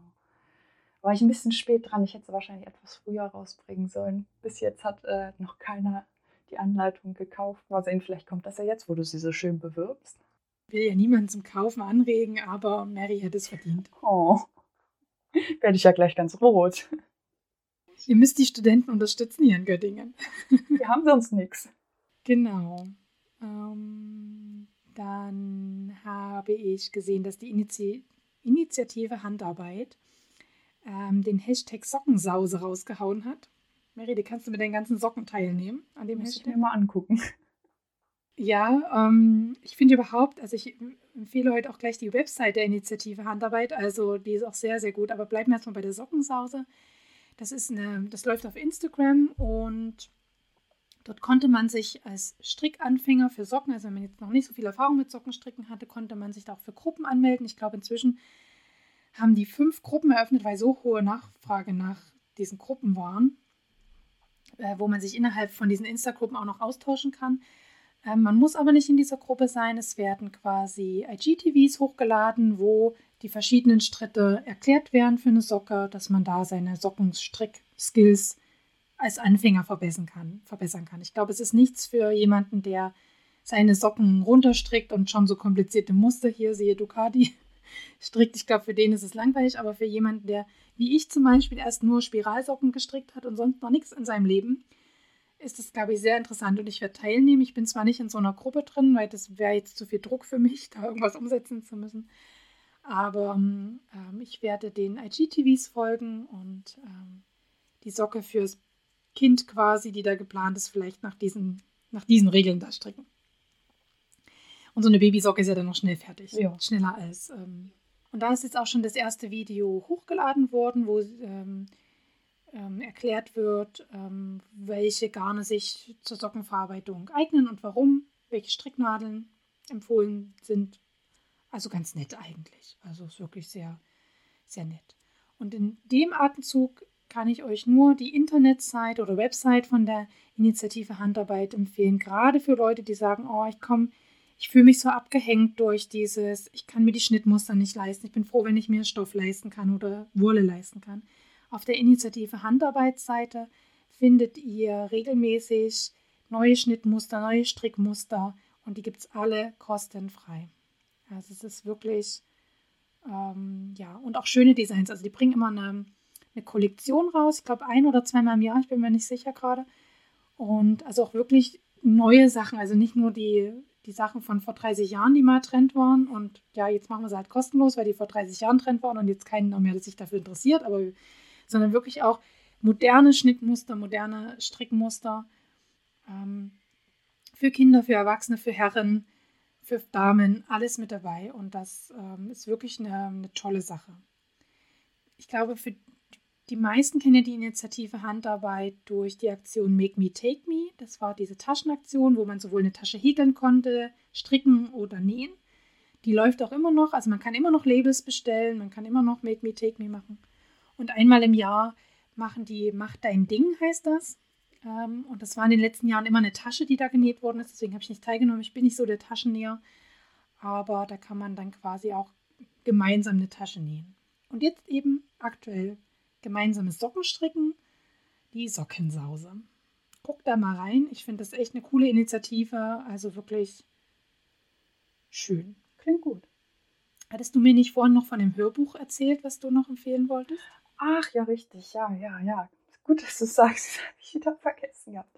War ich ein bisschen spät dran. Ich hätte sie wahrscheinlich etwas früher rausbringen sollen. Bis jetzt hat äh, noch keiner die Anleitung gekauft. Mal sehen, vielleicht kommt das ja jetzt, wo du sie so schön bewirbst. Ich will ja niemanden zum Kaufen anregen, aber Mary hätte es verdient. Oh, werde ich ja gleich ganz rot. Ihr müsst die Studenten unterstützen hier in Göttingen. Wir haben sonst nichts. Genau. Ähm, dann habe ich gesehen, dass die Initi Initiative Handarbeit ähm, den Hashtag Sockensause rausgehauen hat. Meride, kannst du mit den ganzen Socken teilnehmen an dem Muss Hashtag? ich mir mal angucken. Ja, ähm, ich finde überhaupt, also ich empfehle heute auch gleich die Website der Initiative Handarbeit, also die ist auch sehr, sehr gut, aber bleiben wir erstmal bei der Sockensause. Das ist eine, das läuft auf Instagram und dort konnte man sich als Strickanfänger für Socken, also wenn man jetzt noch nicht so viel Erfahrung mit Sockenstricken hatte, konnte man sich da auch für Gruppen anmelden. Ich glaube, inzwischen haben die fünf Gruppen eröffnet, weil so hohe Nachfrage nach diesen Gruppen waren, äh, wo man sich innerhalb von diesen Insta-Gruppen auch noch austauschen kann. Ähm, man muss aber nicht in dieser Gruppe sein. Es werden quasi IGTVs hochgeladen, wo die verschiedenen Schritte erklärt werden für eine Socke, dass man da seine Sockenstrick-Skills als Anfänger verbessern kann, verbessern kann. Ich glaube, es ist nichts für jemanden, der seine Socken runterstrickt und schon so komplizierte Muster hier, siehe Ducati, strickt. Ich glaube, für den ist es langweilig, aber für jemanden, der wie ich zum Beispiel erst nur Spiralsocken gestrickt hat und sonst noch nichts in seinem Leben, ist das, glaube ich, sehr interessant und ich werde teilnehmen. Ich bin zwar nicht in so einer Gruppe drin, weil das wäre jetzt zu viel Druck für mich, da irgendwas umsetzen zu müssen. Aber ähm, ich werde den IGTVs folgen und ähm, die Socke fürs Kind quasi, die da geplant ist, vielleicht nach diesen, nach diesen Regeln da stricken. Und so eine Babysocke ist ja dann noch schnell fertig. Ja. Schneller als. Ähm, und da ist jetzt auch schon das erste Video hochgeladen worden, wo ähm, ähm, erklärt wird, ähm, welche Garne sich zur Sockenverarbeitung eignen und warum, welche Stricknadeln empfohlen sind. Also ganz nett eigentlich. Also ist wirklich sehr, sehr nett. Und in dem Atemzug kann ich euch nur die Internetseite oder Website von der Initiative Handarbeit empfehlen. Gerade für Leute, die sagen, oh, ich komme, ich fühle mich so abgehängt durch dieses, ich kann mir die Schnittmuster nicht leisten. Ich bin froh, wenn ich mir Stoff leisten kann oder Wolle leisten kann. Auf der Initiative Handarbeitsseite findet ihr regelmäßig neue Schnittmuster, neue Strickmuster und die gibt es alle kostenfrei. Also es ist wirklich, ähm, ja, und auch schöne Designs. Also die bringen immer eine, eine Kollektion raus, ich glaube ein oder zweimal im Jahr, ich bin mir nicht sicher gerade. Und also auch wirklich neue Sachen, also nicht nur die, die Sachen von vor 30 Jahren, die mal Trend waren. Und ja, jetzt machen wir sie halt kostenlos, weil die vor 30 Jahren Trend waren und jetzt keiner mehr sich dafür interessiert. Aber sondern wirklich auch moderne Schnittmuster, moderne Strickmuster ähm, für Kinder, für Erwachsene, für Herren, für Damen, alles mit dabei. Und das ähm, ist wirklich eine, eine tolle Sache. Ich glaube, für die meisten kennen die Initiative Handarbeit durch die Aktion Make Me Take Me. Das war diese Taschenaktion, wo man sowohl eine Tasche häkeln konnte, stricken oder nähen. Die läuft auch immer noch. Also man kann immer noch Labels bestellen, man kann immer noch Make Me Take Me machen. Und einmal im Jahr machen die Mach dein Ding, heißt das. Ähm, und das war in den letzten Jahren immer eine Tasche, die da genäht worden ist. Deswegen habe ich nicht teilgenommen. Ich bin nicht so der Taschennäher. Aber da kann man dann quasi auch gemeinsam eine Tasche nähen. Und jetzt eben aktuell gemeinsames Sockenstricken, die Sockensause. Guck da mal rein. Ich finde das echt eine coole Initiative. Also wirklich schön. Klingt gut. Hattest du mir nicht vorhin noch von dem Hörbuch erzählt, was du noch empfehlen wolltest? Ach ja, richtig, ja, ja, ja. Gut, dass du sagst, das habe ich wieder vergessen gehabt.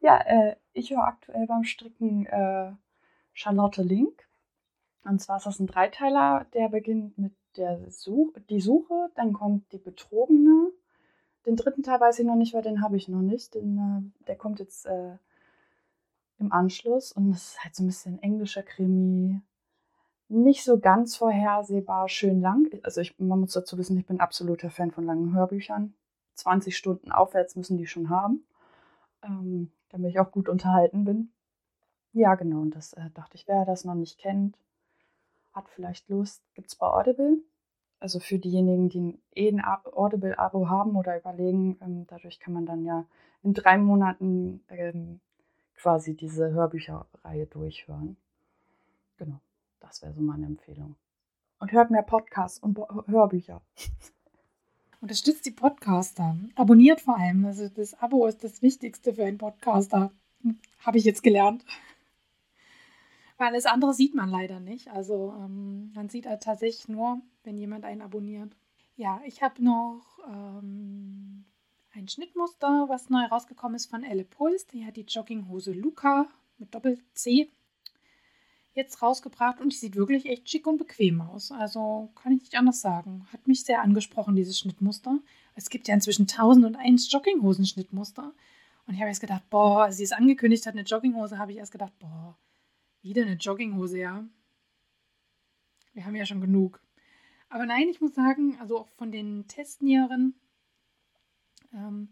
Ja, äh, ich höre aktuell beim Stricken äh, Charlotte Link. Und zwar ist das ein Dreiteiler, der beginnt mit der Such die Suche, dann kommt die Betrogene. Den dritten Teil weiß ich noch nicht, weil den habe ich noch nicht. Den, äh, der kommt jetzt äh, im Anschluss und das ist halt so ein bisschen englischer Krimi, nicht so ganz vorhersehbar schön lang. Also ich, man muss dazu wissen, ich bin absoluter Fan von langen Hörbüchern. 20 Stunden aufwärts müssen die schon haben, ähm, damit ich auch gut unterhalten bin. Ja, genau, und das äh, dachte ich, wer das noch nicht kennt, hat vielleicht Lust, gibt es bei Audible. also für diejenigen, die eh ein Audible-Abo haben oder überlegen, ähm, dadurch kann man dann ja in drei Monaten ähm, quasi diese Hörbücherreihe durchhören. Genau, das wäre so meine Empfehlung. Und hört mehr Podcasts und Hörbücher. Unterstützt die Podcaster. Abonniert vor allem. Also das Abo ist das Wichtigste für einen Podcaster. Habe ich jetzt gelernt. Weil alles andere sieht man leider nicht. Also ähm, man sieht halt tatsächlich nur, wenn jemand einen abonniert. Ja, ich habe noch ähm, ein Schnittmuster, was neu rausgekommen ist von Elle Puls. Die hat die Jogginghose Luca mit Doppel-C jetzt rausgebracht und die sieht wirklich echt schick und bequem aus. Also kann ich nicht anders sagen. Hat mich sehr angesprochen, dieses Schnittmuster. Es gibt ja inzwischen 1001 Jogginghosen-Schnittmuster. Und ich habe erst gedacht, boah, als sie es angekündigt hat, eine Jogginghose, habe ich erst gedacht, boah, wieder eine Jogginghose, ja. Wir haben ja schon genug. Aber nein, ich muss sagen, also auch von den Testnieren, ähm,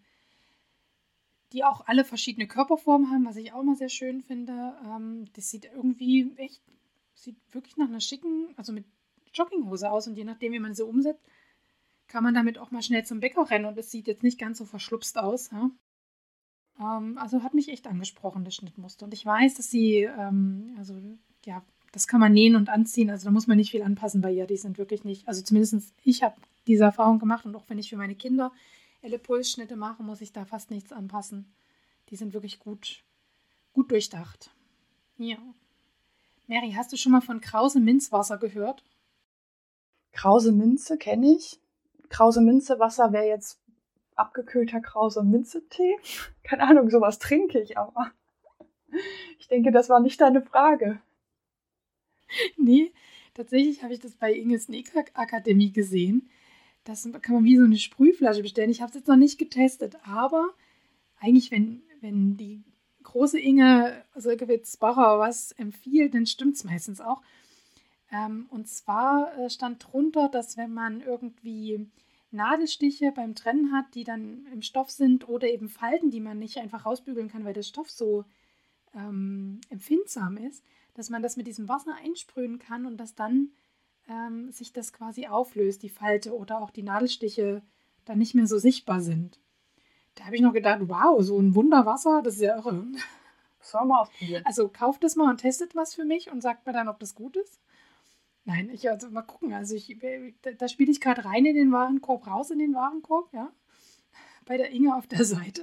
die auch alle verschiedene Körperformen haben, was ich auch mal sehr schön finde. Ähm, das sieht irgendwie echt, sieht wirklich nach einer schicken, also mit Jogginghose aus und je nachdem, wie man sie umsetzt, kann man damit auch mal schnell zum Bäcker rennen und es sieht jetzt nicht ganz so verschlupst aus. Ja? Ähm, also hat mich echt angesprochen, das Schnittmuster. Und ich weiß, dass sie, ähm, also ja, das kann man nähen und anziehen, also da muss man nicht viel anpassen bei ihr. Die sind wirklich nicht, also zumindest ich habe diese Erfahrung gemacht und auch wenn ich für meine Kinder Elle Pulsschnitte mache, muss ich da fast nichts anpassen. Die sind wirklich gut, gut durchdacht. Ja. Mary, hast du schon mal von Krause Minzwasser gehört? Krause Minze kenne ich. Krause Minze Wasser wäre jetzt abgekühlter Krause Minze-Tee. Keine Ahnung, sowas trinke ich aber. Ich denke, das war nicht deine Frage. Nee, tatsächlich habe ich das bei Inge Sneaker Akademie gesehen. Das kann man wie so eine Sprühflasche bestellen. Ich habe es jetzt noch nicht getestet, aber eigentlich, wenn, wenn die große Inge Silkewitz-Bacher was empfiehlt, dann stimmt es meistens auch. Ähm, und zwar äh, stand drunter, dass wenn man irgendwie Nadelstiche beim Trennen hat, die dann im Stoff sind oder eben Falten, die man nicht einfach rausbügeln kann, weil der Stoff so ähm, empfindsam ist, dass man das mit diesem Wasser einsprühen kann und dass dann ähm, sich das quasi auflöst, die Falte oder auch die Nadelstiche dann nicht mehr so sichtbar sind. Da habe ich noch gedacht, wow, so ein Wunderwasser, das ist ja irre. Sollen wir mal ausprobieren. Also kauft das mal und testet was für mich und sagt mir dann, ob das gut ist. Nein, ich also mal gucken. Also ich, da, da spiele ich gerade rein in den Warenkorb, raus in den Warenkorb, ja. Bei der Inge auf der Seite.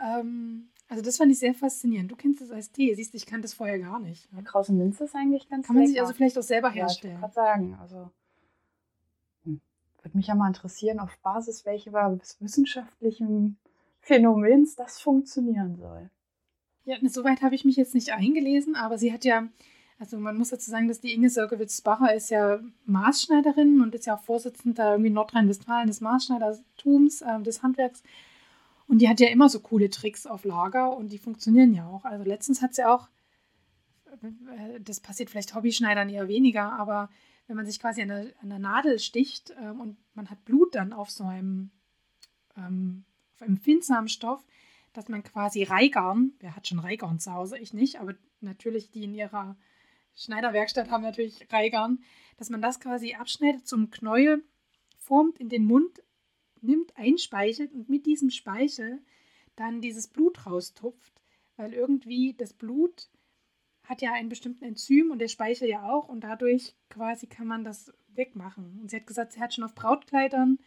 Ähm, also das fand ich sehr faszinierend. Du kennst das als Tee. Siehst du, ich kannte das vorher gar nicht. Ne? Krause Minze ist eigentlich ganz Kann man lecker. sich also vielleicht auch selber herstellen. Ja, ich gerade sagen, also hm, würde mich ja mal interessieren, auf Basis welches wissenschaftlichen Phänomens das funktionieren soll. Ja, soweit habe ich mich jetzt nicht eingelesen, aber sie hat ja also man muss dazu sagen, dass die Inge Sörgewitz-Bacher ist ja Maßschneiderin und ist ja auch Vorsitzende irgendwie Nordrhein-Westfalen des Maßschneidertums, äh, des Handwerks. Und die hat ja immer so coole Tricks auf Lager und die funktionieren ja auch. Also letztens hat sie auch, äh, das passiert vielleicht Hobbyschneidern eher weniger, aber wenn man sich quasi an der, an der Nadel sticht ähm, und man hat Blut dann auf so einem, ähm, auf einem empfindsamen Stoff, dass man quasi Reigarn, wer hat schon Reigarn zu Hause? Ich nicht, aber natürlich die in ihrer Schneiderwerkstatt haben natürlich Reigern, dass man das quasi abschneidet zum Knäuel, formt in den Mund, nimmt, einspeichelt und mit diesem Speichel dann dieses Blut raustupft, weil irgendwie das Blut hat ja einen bestimmten Enzym und der Speichel ja auch und dadurch quasi kann man das wegmachen. Und sie hat gesagt, sie hat schon auf Brautkleidern,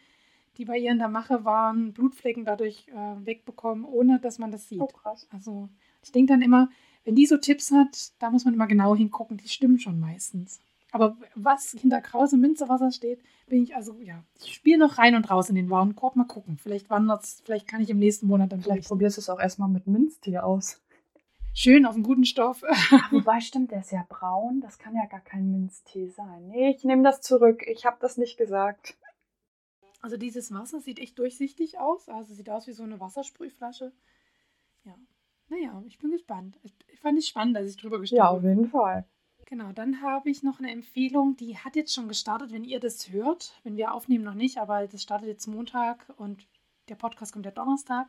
die bei ihr in der Mache waren, Blutflecken dadurch äh, wegbekommen, ohne dass man das sieht. Oh, krass. Also ich denke dann immer, wenn die so Tipps hat, da muss man immer genau hingucken, die stimmen schon meistens. Aber was hinter Krause Minzewasser steht, bin ich also, ja, ich spiele noch rein und raus in den Warenkorb. Mal gucken. Vielleicht wandert vielleicht kann ich im nächsten Monat dann Vielleicht probierst du es auch erstmal mit Minztee aus. Schön auf einen guten Stoff. Wobei, stimmt, der ist ja braun. Das kann ja gar kein Minztee sein. Nee, ich nehme das zurück. Ich habe das nicht gesagt. Also dieses Wasser sieht echt durchsichtig aus. Also sieht aus wie so eine Wassersprühflasche. Ja, naja, ich bin gespannt. Ich fand es spannend, dass ich drüber gesprochen habe. Ja, auf jeden Fall. Genau, dann habe ich noch eine Empfehlung, die hat jetzt schon gestartet, wenn ihr das hört. Wenn wir aufnehmen, noch nicht, aber das startet jetzt Montag und der Podcast kommt ja Donnerstag.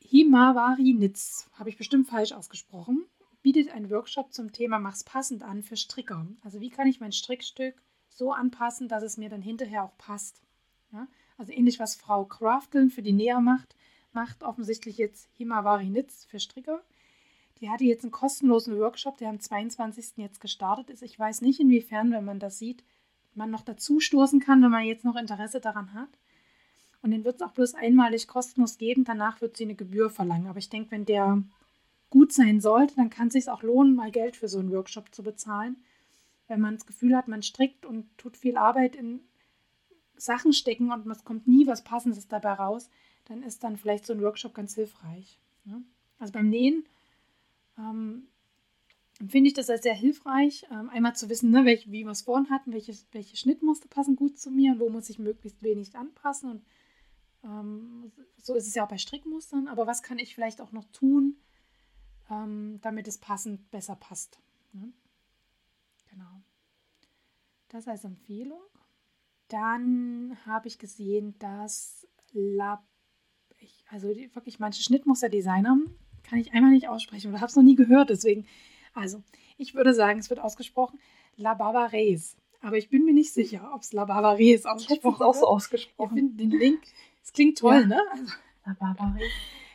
Himawari Nitz, habe ich bestimmt falsch ausgesprochen, bietet einen Workshop zum Thema Mach's passend an für Stricker. Also wie kann ich mein Strickstück so anpassen, dass es mir dann hinterher auch passt. Ja? Also ähnlich, was Frau Crafteln für die Näher macht, macht offensichtlich jetzt Himawari Nitz für Stricker. Die hatte jetzt einen kostenlosen Workshop, der am 22. jetzt gestartet ist. Ich weiß nicht, inwiefern, wenn man das sieht, man noch dazu stoßen kann, wenn man jetzt noch Interesse daran hat. Und den wird es auch bloß einmalig kostenlos geben. Danach wird sie eine Gebühr verlangen. Aber ich denke, wenn der gut sein sollte, dann kann es sich auch lohnen, mal Geld für so einen Workshop zu bezahlen. Wenn man das Gefühl hat, man strickt und tut viel Arbeit in Sachen stecken und es kommt nie was Passendes dabei raus, dann ist dann vielleicht so ein Workshop ganz hilfreich. Ne? Also beim Nähen ähm, finde ich das als sehr hilfreich, ähm, einmal zu wissen, ne, welche, wie wir es vorhin hatten, welche, welche Schnittmuster passen gut zu mir und wo muss ich möglichst wenig anpassen. Und ähm, so ist es ja auch bei Strickmustern, aber was kann ich vielleicht auch noch tun, ähm, damit es passend besser passt. Ne? Genau. Das als Empfehlung. Dann habe ich gesehen, dass Lab, ich, also die, wirklich manche Schnittmusterdesigner kann ich einmal nicht aussprechen oder habe es noch nie gehört, deswegen also, ich würde sagen, es wird ausgesprochen La Bavares. Aber ich bin mir nicht sicher, ob es La Bavares ausgesprochen wird. auch so ausgesprochen. Ich finde den Link, es klingt toll, ja. ne? Also, La Bavares.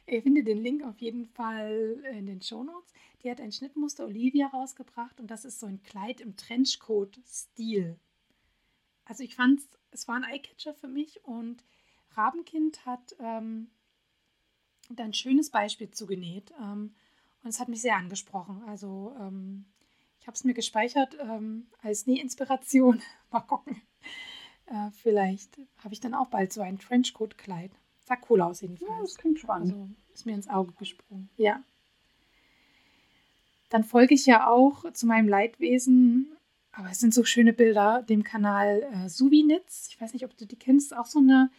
Ihr findet den Link auf jeden Fall in den Shownotes. Die hat ein Schnittmuster Olivia rausgebracht und das ist so ein Kleid im Trenchcoat-Stil. Also ich fand es war ein Eyecatcher für mich und Rabenkind hat ähm, da ein schönes Beispiel zugenäht. Ähm, und es hat mich sehr angesprochen. Also ähm, ich habe es mir gespeichert ähm, als Nähinspiration. Mal gucken. Äh, vielleicht habe ich dann auch bald so ein Trenchcoat-Kleid. Sah cool aus jedenfalls. Ja, das klingt spannend. Also ist mir ins Auge gesprungen. Ja. Dann folge ich ja auch zu meinem Leidwesen, aber es sind so schöne Bilder, dem Kanal äh, Subinitz. Ich weiß nicht, ob du die kennst. Auch so eine,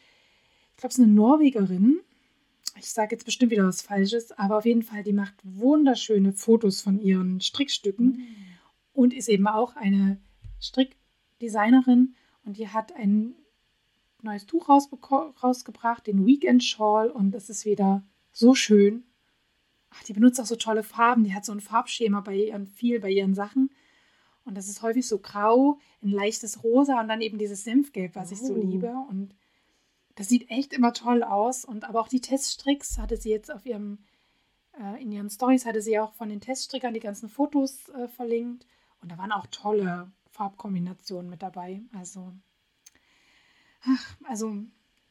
glaube, es ist eine Norwegerin ich sage jetzt bestimmt wieder was Falsches, aber auf jeden Fall, die macht wunderschöne Fotos von ihren Strickstücken mhm. und ist eben auch eine Strickdesignerin und die hat ein neues Tuch rausgebracht, den Weekend Shawl und es ist wieder so schön. Ach, die benutzt auch so tolle Farben, die hat so ein Farbschema bei ihren viel bei ihren Sachen und das ist häufig so grau, ein leichtes Rosa und dann eben dieses Senfgelb, was oh. ich so oh. liebe und das sieht echt immer toll aus. Und aber auch die Teststricks hatte sie jetzt auf ihrem, äh, in ihren Stories hatte sie auch von den Teststrickern die ganzen Fotos äh, verlinkt. Und da waren auch tolle Farbkombinationen mit dabei. Also, ach, also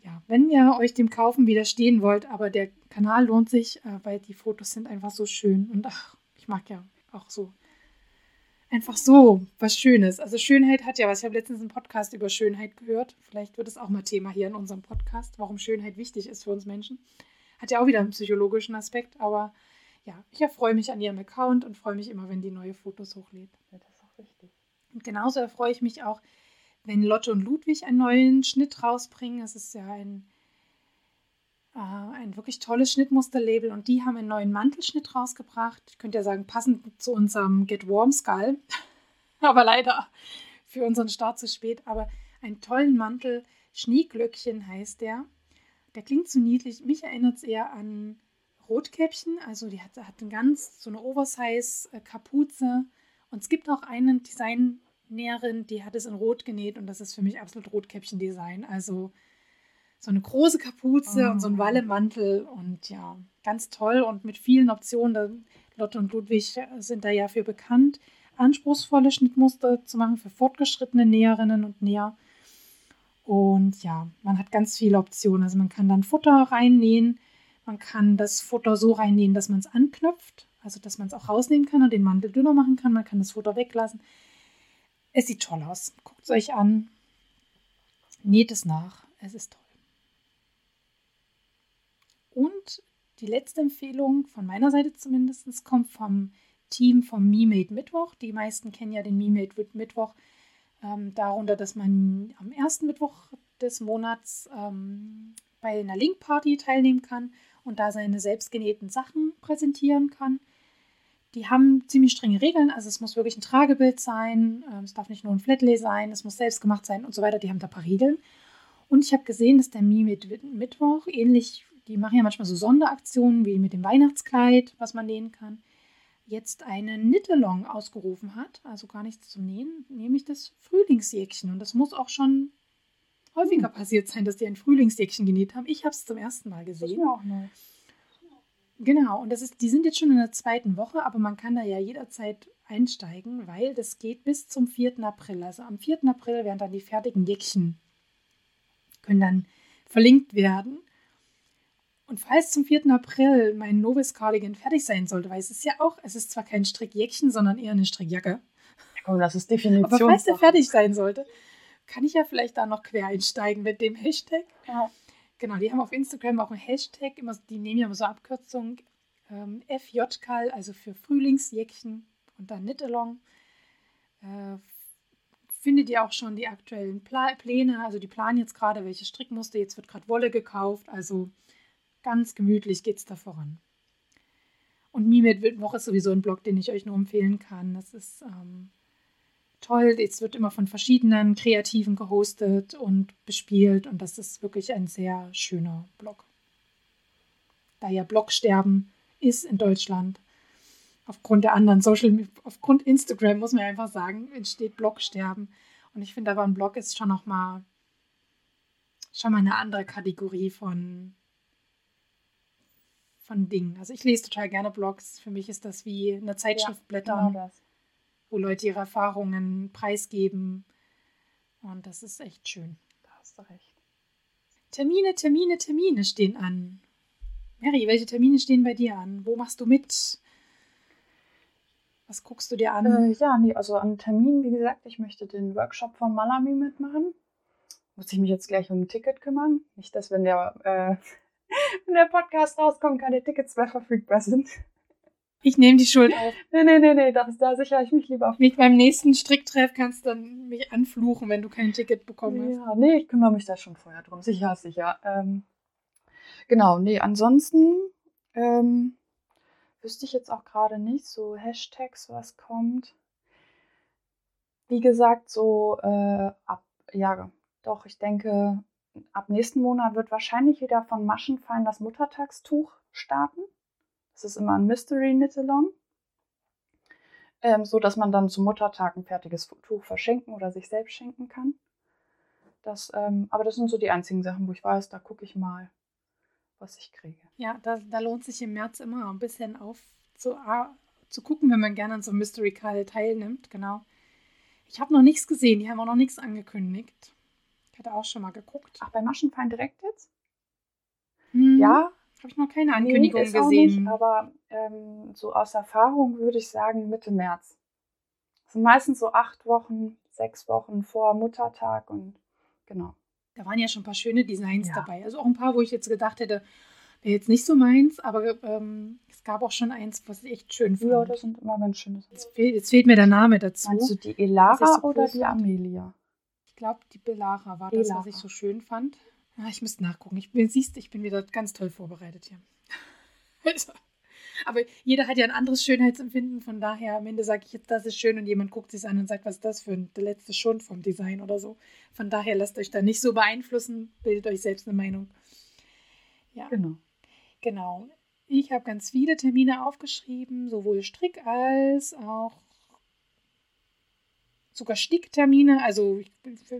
ja, wenn ihr euch dem Kaufen widerstehen wollt, aber der Kanal lohnt sich, äh, weil die Fotos sind einfach so schön. Und ach, ich mag ja auch so einfach so was Schönes. Also Schönheit hat ja was. Ich habe letztens einen Podcast über Schönheit gehört. Vielleicht wird es auch mal Thema hier in unserem Podcast, warum Schönheit wichtig ist für uns Menschen. Hat ja auch wieder einen psychologischen Aspekt, aber ja, ich erfreue mich an ihrem Account und freue mich immer, wenn die neue Fotos hochlädt. Ja, das ist auch richtig. Und genauso erfreue ich mich auch, wenn Lotte und Ludwig einen neuen Schnitt rausbringen. Es ist ja ein äh, ein wirklich tolles Schnittmusterlabel und die haben einen neuen Mantelschnitt rausgebracht. Ich könnte ja sagen, passend zu unserem Get Warm Skull, aber leider für unseren Start zu spät. Aber einen tollen Mantel, Schneeglöckchen heißt der. Der klingt so niedlich. Mich erinnert es eher an Rotkäppchen. Also die hat, hat eine ganz so eine Oversize-Kapuze. Und es gibt auch einen Designnäherin, die hat es in Rot genäht und das ist für mich absolut Rotkäppchen-Design. Also so eine große Kapuze oh. und so ein ah. Wallemantel und ja, ganz toll und mit vielen Optionen. Lotte und Ludwig sind da ja für bekannt, anspruchsvolle Schnittmuster zu machen für fortgeschrittene Näherinnen und Näher. Und ja, man hat ganz viele Optionen. Also man kann dann Futter reinnähen, man kann das Futter so reinnähen, dass man es anknüpft, also dass man es auch rausnehmen kann und den Mantel dünner machen kann. Man kann das Futter weglassen. Es sieht toll aus. Guckt es euch an. Näht es nach. Es ist toll. Und die letzte Empfehlung von meiner Seite zumindest kommt vom Team vom MeMade Mittwoch. Die meisten kennen ja den MeMade Mittwoch ähm, darunter, dass man am ersten Mittwoch des Monats ähm, bei einer Link-Party teilnehmen kann und da seine selbstgenähten Sachen präsentieren kann. Die haben ziemlich strenge Regeln, also es muss wirklich ein Tragebild sein, äh, es darf nicht nur ein Flatlay sein, es muss selbst gemacht sein und so weiter. Die haben da ein paar Regeln. Und ich habe gesehen, dass der MeMade Mittwoch, ähnlich die machen ja manchmal so Sonderaktionen wie mit dem Weihnachtskleid, was man nähen kann. jetzt einen Nittelong ausgerufen hat, also gar nichts zum Nähen, nämlich das Frühlingsjäckchen. Und das muss auch schon häufiger hm. passiert sein, dass die ein Frühlingsjäckchen genäht haben. Ich habe es zum ersten Mal gesehen. Das ist auch neu. Genau, und das ist, die sind jetzt schon in der zweiten Woche, aber man kann da ja jederzeit einsteigen, weil das geht bis zum 4. April. Also am 4. April werden dann die fertigen Jäckchen, können dann verlinkt werden. Und falls zum 4. April mein Novice Cardigan fertig sein sollte, weil es ist ja auch, es ist zwar kein Strickjäckchen, sondern eher eine Strickjacke. Komm, das ist Definition. Aber falls der fertig sein sollte, kann ich ja vielleicht da noch quer einsteigen mit dem Hashtag. Ja. Genau, die haben auf Instagram auch einen Hashtag, immer, die nehmen ja immer so Abkürzung ähm, FJKAL, also für Frühlingsjäckchen und dann Knit-Along. Äh, findet ihr auch schon die aktuellen Pla Pläne, also die planen jetzt gerade, welche Strickmuster, jetzt wird gerade Wolle gekauft, also ganz gemütlich geht es da voran. Und Mimet Woche ist sowieso ein Blog, den ich euch nur empfehlen kann. Das ist ähm, toll. Es wird immer von verschiedenen Kreativen gehostet und bespielt und das ist wirklich ein sehr schöner Blog. Da ja Blogsterben ist in Deutschland, aufgrund der anderen Social, aufgrund Instagram muss man einfach sagen, entsteht Blogsterben. Und ich finde aber ein Blog ist schon noch mal schon mal eine andere Kategorie von von Dingen. Also ich lese total gerne Blogs. Für mich ist das wie eine Zeitschrift ja, blättern. Genau das wo Leute ihre Erfahrungen preisgeben. Und das ist echt schön. Da hast du recht. Termine, Termine, Termine stehen an. Mary, welche Termine stehen bei dir an? Wo machst du mit? Was guckst du dir an? Äh, ja, nee, also an Terminen, wie gesagt, ich möchte den Workshop von Malami mitmachen. Muss ich mich jetzt gleich um ein Ticket kümmern? Nicht, dass wenn der, äh, wenn der Podcast rauskommt, keine Tickets mehr verfügbar sind. Ich nehme die Schuld auf. Nee, nee, nee, nee, das, da sichere ich mich lieber auf. Nicht beim nächsten Stricktreff kannst du dann mich anfluchen, wenn du kein Ticket bekommen hast. Ja, nee, ich kümmere mich da schon vorher drum. Sicher, sicher. Ähm, genau, nee, ansonsten ähm, wüsste ich jetzt auch gerade nicht, so Hashtags, was kommt. Wie gesagt, so äh, ab, ja, doch, ich denke, ab nächsten Monat wird wahrscheinlich wieder von Maschenfein das Muttertagstuch starten. Das ist immer ein Mystery Knit-Along. Ähm, so dass man dann zum Muttertag ein fertiges Tuch verschenken oder sich selbst schenken kann. Das, ähm, aber das sind so die einzigen Sachen, wo ich weiß, da gucke ich mal, was ich kriege. Ja, da, da lohnt sich im März immer ein bisschen auf zu, zu gucken, wenn man gerne an so einem Mystery Call teilnimmt. Genau. Ich habe noch nichts gesehen, die haben auch noch nichts angekündigt. Ich hatte auch schon mal geguckt. Ach, bei Maschenfein direkt jetzt? Hm. Ja, habe ich noch keine Ankündigung nee, gesehen. Nicht, aber ähm, so aus Erfahrung würde ich sagen Mitte März. Das sind meistens so acht Wochen, sechs Wochen vor Muttertag und genau. Da waren ja schon ein paar schöne Designs ja. dabei. Also auch ein paar, wo ich jetzt gedacht hätte, wäre jetzt nicht so meins, aber ähm, es gab auch schon eins, was ich echt schön fand. Ja, das sind immer ganz schöne Sachen. Jetzt, fehlt, jetzt fehlt mir der Name dazu. Meinst du die Elara so oder die Amelia? Ich glaube, die Belara war das, was ich so schön fand. Ah, ich müsste nachgucken. Ich bin, siehst, ich bin wieder ganz toll vorbereitet hier. Also, aber jeder hat ja ein anderes Schönheitsempfinden, von daher am Ende sage ich jetzt, das ist schön und jemand guckt sich an und sagt, was ist das für ein der letzte Schund vom Design oder so. Von daher lasst euch da nicht so beeinflussen, bildet euch selbst eine Meinung. Ja. Genau. Genau. Ich habe ganz viele Termine aufgeschrieben, sowohl Strick als auch sogar Sticktermine. Also ich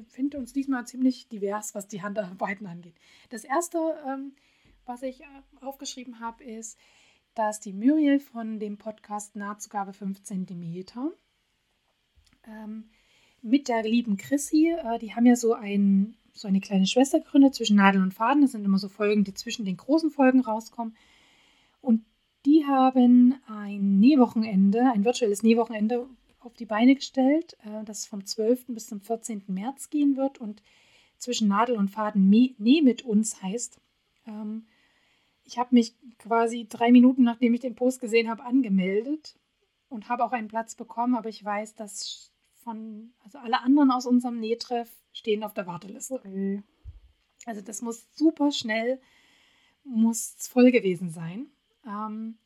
finde uns diesmal ziemlich divers, was die Handarbeiten angeht. Das erste, ähm, was ich äh, aufgeschrieben habe, ist, dass die Muriel von dem Podcast Nahtzugabe 5 cm ähm, mit der lieben Chrissy, äh, die haben ja so, ein, so eine kleine Schwester gegründet zwischen Nadel und Faden. Das sind immer so Folgen, die zwischen den großen Folgen rauskommen. Und die haben ein Nähwochenende, ein virtuelles Nähwochenende, auf die Beine gestellt, äh, das vom 12. bis zum 14. März gehen wird und zwischen Nadel und Faden Näh mit uns heißt. Ähm, ich habe mich quasi drei Minuten, nachdem ich den Post gesehen habe, angemeldet und habe auch einen Platz bekommen, aber ich weiß, dass von, also alle anderen aus unserem Nähtreff stehen auf der Warteliste. Okay. Also das muss super schnell, muss voll gewesen sein. Ähm,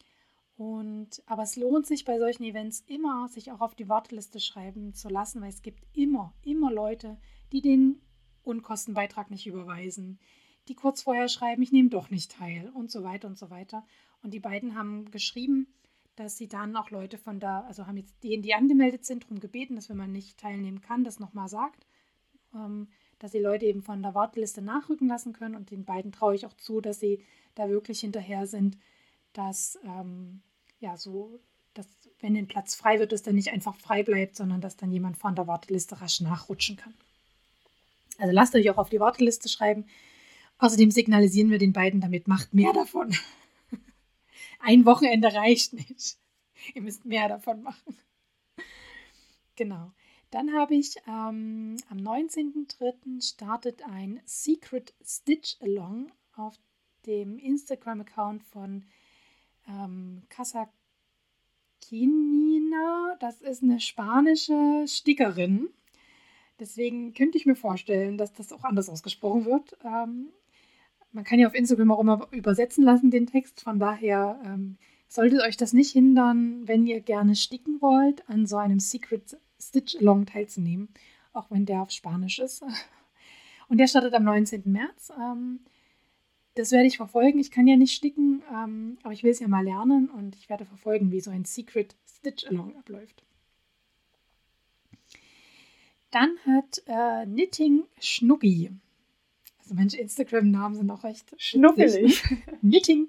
und, aber es lohnt sich bei solchen Events immer, sich auch auf die Warteliste schreiben zu lassen, weil es gibt immer, immer Leute, die den Unkostenbeitrag nicht überweisen, die kurz vorher schreiben, ich nehme doch nicht teil und so weiter und so weiter. Und die beiden haben geschrieben, dass sie dann auch Leute von da, also haben jetzt die, die angemeldet sind, darum gebeten, dass wenn man nicht teilnehmen kann, das nochmal sagt, ähm, dass die Leute eben von der Warteliste nachrücken lassen können und den beiden traue ich auch zu, dass sie da wirklich hinterher sind, dass ähm, ja so, dass wenn ein Platz frei wird, dass der nicht einfach frei bleibt, sondern dass dann jemand von der Warteliste rasch nachrutschen kann. Also lasst euch auch auf die Warteliste schreiben. Außerdem signalisieren wir den beiden damit, macht mehr davon. Ein Wochenende reicht nicht. Ihr müsst mehr davon machen. Genau. Dann habe ich ähm, am 19.03. startet ein Secret Stitch Along auf dem Instagram-Account von ähm, Casa Kinina. Das ist eine spanische Stickerin. Deswegen könnte ich mir vorstellen, dass das auch anders ausgesprochen wird. Ähm, man kann ja auf Instagram auch immer übersetzen lassen, den Text. Von daher ähm, solltet euch das nicht hindern, wenn ihr gerne sticken wollt, an so einem Secret Stitch Along teilzunehmen, auch wenn der auf Spanisch ist. Und der startet am 19. März. Ähm, das werde ich verfolgen. Ich kann ja nicht sticken, ähm, aber ich will es ja mal lernen und ich werde verfolgen, wie so ein Secret Stitch Along abläuft. Dann hat äh, Knitting Schnuggi. Also manche Instagram-Namen sind auch recht schnuckelig. Knitting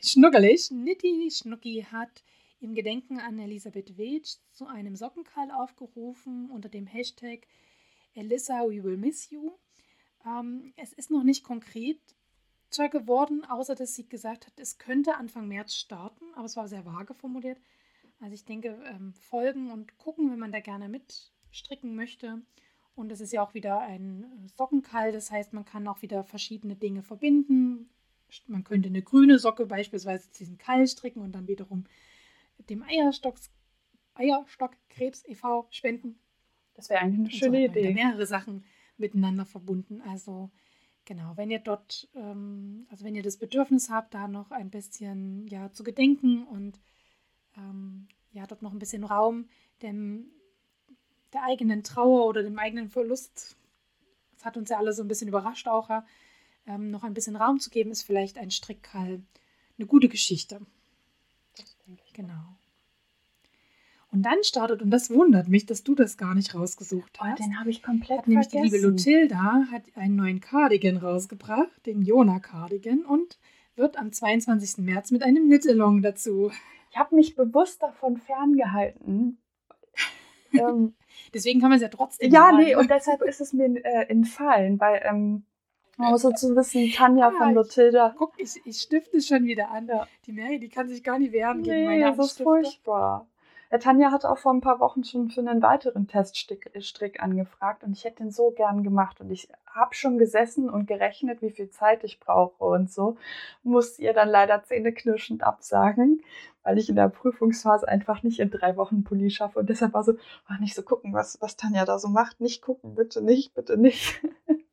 Schnuggelig. Nitty Schnucki hat im Gedenken an Elisabeth Wetsch zu einem Sockenkall aufgerufen unter dem Hashtag Elissa, we will miss you. Ähm, es ist noch nicht konkret geworden, außer dass sie gesagt hat, es könnte Anfang März starten, aber es war sehr vage formuliert. Also ich denke, ähm, folgen und gucken, wenn man da gerne mitstricken möchte. Und es ist ja auch wieder ein äh, Sockenkall, das heißt, man kann auch wieder verschiedene Dinge verbinden. Man könnte eine grüne Socke beispielsweise diesen Kall stricken und dann wiederum dem Eierstocks, Eierstockkrebs e.V. spenden. Das wäre eigentlich eine schöne so Idee. Mehrere Sachen miteinander verbunden. Also genau, wenn ihr dort, ähm, also wenn ihr das Bedürfnis habt, da noch ein bisschen ja zu gedenken und ähm, ja dort noch ein bisschen Raum dem der eigenen Trauer oder dem eigenen Verlust, das hat uns ja alle so ein bisschen überrascht auch, ähm, noch ein bisschen Raum zu geben, ist vielleicht ein Strickkall eine gute Geschichte. Das denke ich. Genau. Und dann startet, und das wundert mich, dass du das gar nicht rausgesucht hast. Oh, den habe ich komplett hat Nämlich die liebe Lutilda hat einen neuen Cardigan rausgebracht, den Jona Cardigan, und wird am 22. März mit einem Knit-Along dazu. Ich habe mich bewusst davon ferngehalten. ähm, Deswegen kann man es ja trotzdem Ja, machen. nee, und deshalb ist es mir äh, entfallen, weil ähm, Außer zu wissen, Tanja ja, von Lotilda. guck, ich, ich stifte schon wieder an. Ja. Die Mary, die kann sich gar nicht wehren nee, gegen meine das ist furchtbar. Ja, Tanja hat auch vor ein paar Wochen schon für einen weiteren Teststrick äh, angefragt und ich hätte den so gern gemacht und ich habe schon gesessen und gerechnet, wie viel Zeit ich brauche und so. Muss ihr dann leider zähneknirschend absagen, weil ich in der Prüfungsphase einfach nicht in drei Wochen Pulli schaffe und deshalb war so, oh, nicht so gucken, was, was Tanja da so macht. Nicht gucken, bitte nicht, bitte nicht.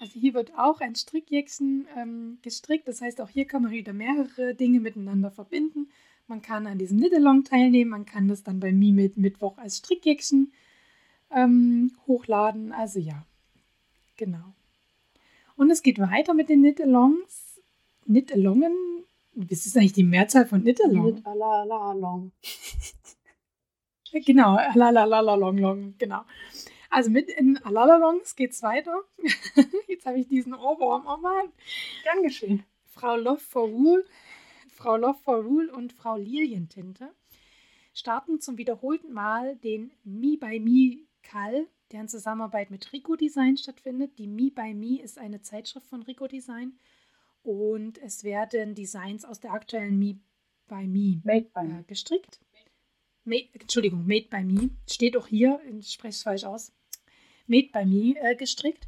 Also hier wird auch ein Strickjäckchen ähm, gestrickt. Das heißt, auch hier kann man wieder mehrere Dinge miteinander verbinden. Man kann an diesem Knit-Along teilnehmen. Man kann das dann bei mir mit Mittwoch als Strickjäckchen ähm, hochladen. Also ja, genau. Und es geht weiter mit den Knit-Alongs. Knit-Alongen. Was ist eigentlich die Mehrzahl von Knit-Along? Knit-Alalalong. genau, Alalalalong, long, genau. Also mit in Alalalongs geht's weiter. Jetzt habe ich diesen Ohrwurm. Oh Mann. Gern geschehen. Frau Love for Rule, Frau Love for Rule und Frau Lilientinte starten zum wiederholten Mal den Me by Me Call, der in Zusammenarbeit mit Rico Design stattfindet. Die Me by Me ist eine Zeitschrift von Rico Design und es werden Designs aus der aktuellen Me by Me Made by äh, gestrickt. Made, Entschuldigung, Made by Me. Steht auch hier, ich spreche es falsch aus. Made by Me äh, gestrickt.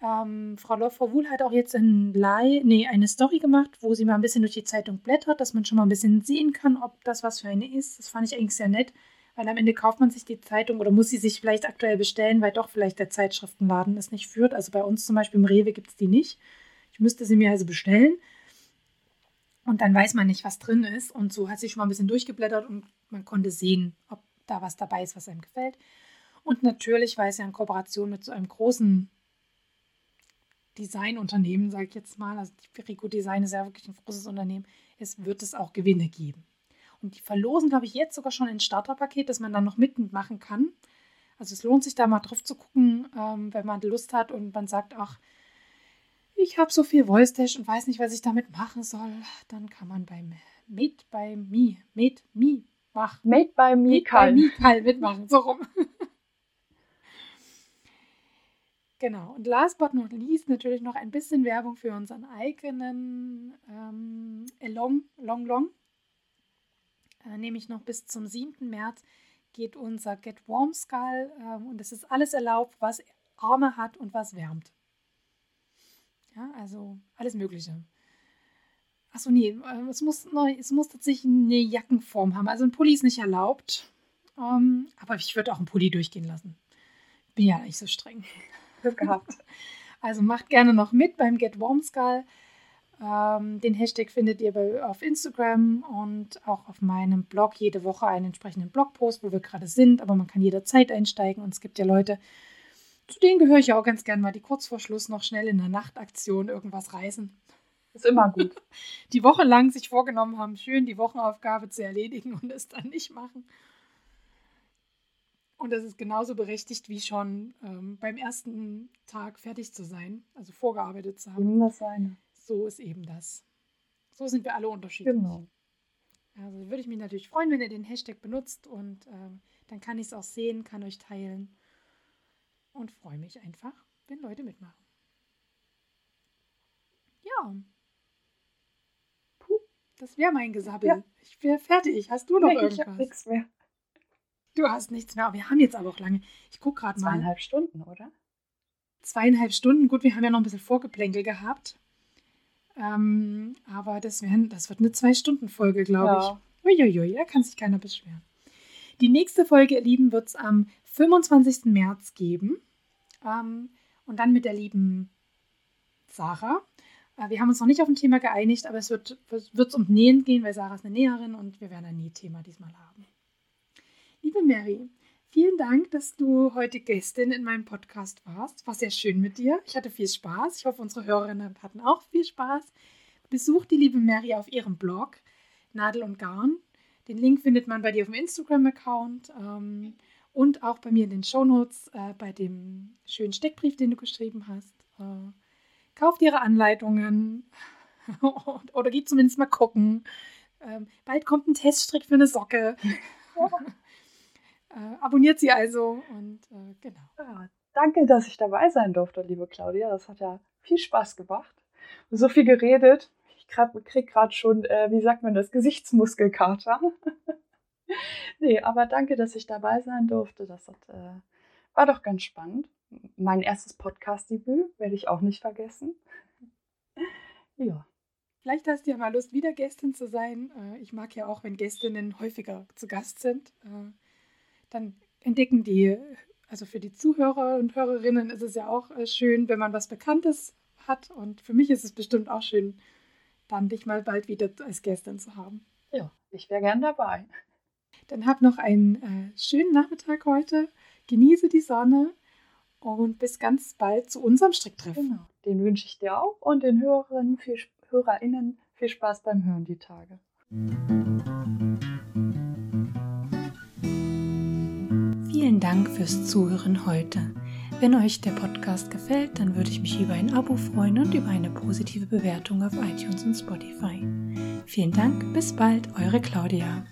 Ähm, Frau Loffrowohl hat auch jetzt ein Live, nee, eine Story gemacht, wo sie mal ein bisschen durch die Zeitung blättert, dass man schon mal ein bisschen sehen kann, ob das was für eine ist. Das fand ich eigentlich sehr nett, weil am Ende kauft man sich die Zeitung oder muss sie sich vielleicht aktuell bestellen, weil doch vielleicht der Zeitschriftenladen es nicht führt. Also bei uns zum Beispiel im Rewe gibt es die nicht. Ich müsste sie mir also bestellen. Und dann weiß man nicht, was drin ist. Und so hat sie schon mal ein bisschen durchgeblättert und man konnte sehen, ob da was dabei ist, was einem gefällt. Und natürlich, weil es ja in Kooperation mit so einem großen Designunternehmen, sage ich jetzt mal, also die Perico Design ist ja wirklich ein großes Unternehmen, es wird es auch Gewinne geben. Und die verlosen, glaube ich, jetzt sogar schon ein Starterpaket, das man dann noch mitmachen kann. Also es lohnt sich da mal drauf zu gucken, ähm, wenn man Lust hat und man sagt, ach, ich habe so viel Voice Dash und weiß nicht, was ich damit machen soll. Dann kann man beim Made by Me, Made Me machen. Made by Me. Made by Me mitmachen, so rum. genau. Und last but not least natürlich noch ein bisschen Werbung für unseren eigenen ähm, Long, Long, Long. Äh, nämlich noch bis zum 7. März geht unser Get Warm Skull ähm, und es ist alles erlaubt, was Arme hat und was wärmt. Ja, also alles Mögliche. Achso, nee, äh, es muss, es muss tatsächlich eine Jackenform haben. Also ein Pulli ist nicht erlaubt. Ähm, aber ich würde auch einen Pulli durchgehen lassen. Bin ja nicht so streng. Glück gehabt. Also macht gerne noch mit beim Get Warm Skull. Ähm, den Hashtag findet ihr bei, auf Instagram und auch auf meinem Blog jede Woche einen entsprechenden Blogpost, wo wir gerade sind. Aber man kann jederzeit einsteigen und es gibt ja Leute, zu denen gehöre ich auch ganz gern mal, die kurz vor Schluss noch schnell in der Nachtaktion irgendwas reißen. Ist immer gut. Die Woche lang sich vorgenommen haben, schön die Wochenaufgabe zu erledigen und es dann nicht machen. Und das ist genauso berechtigt wie schon ähm, beim ersten Tag fertig zu sein, also vorgearbeitet zu haben. Das seine so ist eben das. So sind wir alle unterschiedlich. Genau. Also würde ich mich natürlich freuen, wenn ihr den Hashtag benutzt und ähm, dann kann ich es auch sehen, kann euch teilen und freue mich einfach, wenn Leute mitmachen. Ja. Puh, das wäre mein Gesabbel. Ja. Ich wäre fertig. Hast du noch nee, irgendwas? Ich habe nichts mehr. Du hast nichts mehr. Wir haben jetzt aber auch lange. Ich gucke gerade mal. Zweieinhalb Stunden, oder? Zweieinhalb Stunden. Gut, wir haben ja noch ein bisschen Vorgeplänkel gehabt. Ähm, aber das, werden, das wird eine Zwei-Stunden-Folge, glaube ja. ich. Uiuiui, da kann sich keiner beschweren. Die nächste Folge, ihr Lieben, wird es am 25. März geben. Ähm, und dann mit der lieben Sarah. Äh, wir haben uns noch nicht auf ein Thema geeinigt, aber es wird es um Nähen gehen, weil Sarah ist eine Näherin und wir werden ein Nähthema diesmal haben. Liebe Mary, Vielen Dank, dass du heute Gästin in meinem Podcast warst. War sehr schön mit dir. Ich hatte viel Spaß. Ich hoffe, unsere Hörerinnen hatten auch viel Spaß. Besucht die liebe Mary auf ihrem Blog Nadel und Garn. Den Link findet man bei dir auf dem Instagram-Account ähm, und auch bei mir in den Shownotes äh, bei dem schönen Steckbrief, den du geschrieben hast. Äh, kauft ihre Anleitungen oder geht zumindest mal gucken. Ähm, bald kommt ein Teststrick für eine Socke. Äh, abonniert sie also und äh, genau. Ja, danke, dass ich dabei sein durfte, liebe Claudia. Das hat ja viel Spaß gemacht. So viel geredet. Ich kriege gerade schon, äh, wie sagt man das, Gesichtsmuskelkater. nee, aber danke, dass ich dabei sein durfte. Das hat, äh, war doch ganz spannend. Mein erstes Podcast-Debüt werde ich auch nicht vergessen. ja. Vielleicht hast du ja mal Lust, wieder Gästin zu sein. Äh, ich mag ja auch, wenn Gästinnen häufiger zu Gast sind. Dann entdecken die, also für die Zuhörer und Hörerinnen ist es ja auch äh, schön, wenn man was Bekanntes hat. Und für mich ist es bestimmt auch schön, dann dich mal bald wieder als Gästin zu haben. Ja, ich wäre gern dabei. Dann hab noch einen äh, schönen Nachmittag heute. Genieße die Sonne und bis ganz bald zu unserem Stricktreffen. Genau, den wünsche ich dir auch und den Hörerinnen, viel, HörerInnen viel Spaß beim Hören die Tage. Vielen Dank fürs Zuhören heute. Wenn euch der Podcast gefällt, dann würde ich mich über ein Abo freuen und über eine positive Bewertung auf iTunes und Spotify. Vielen Dank, bis bald, eure Claudia.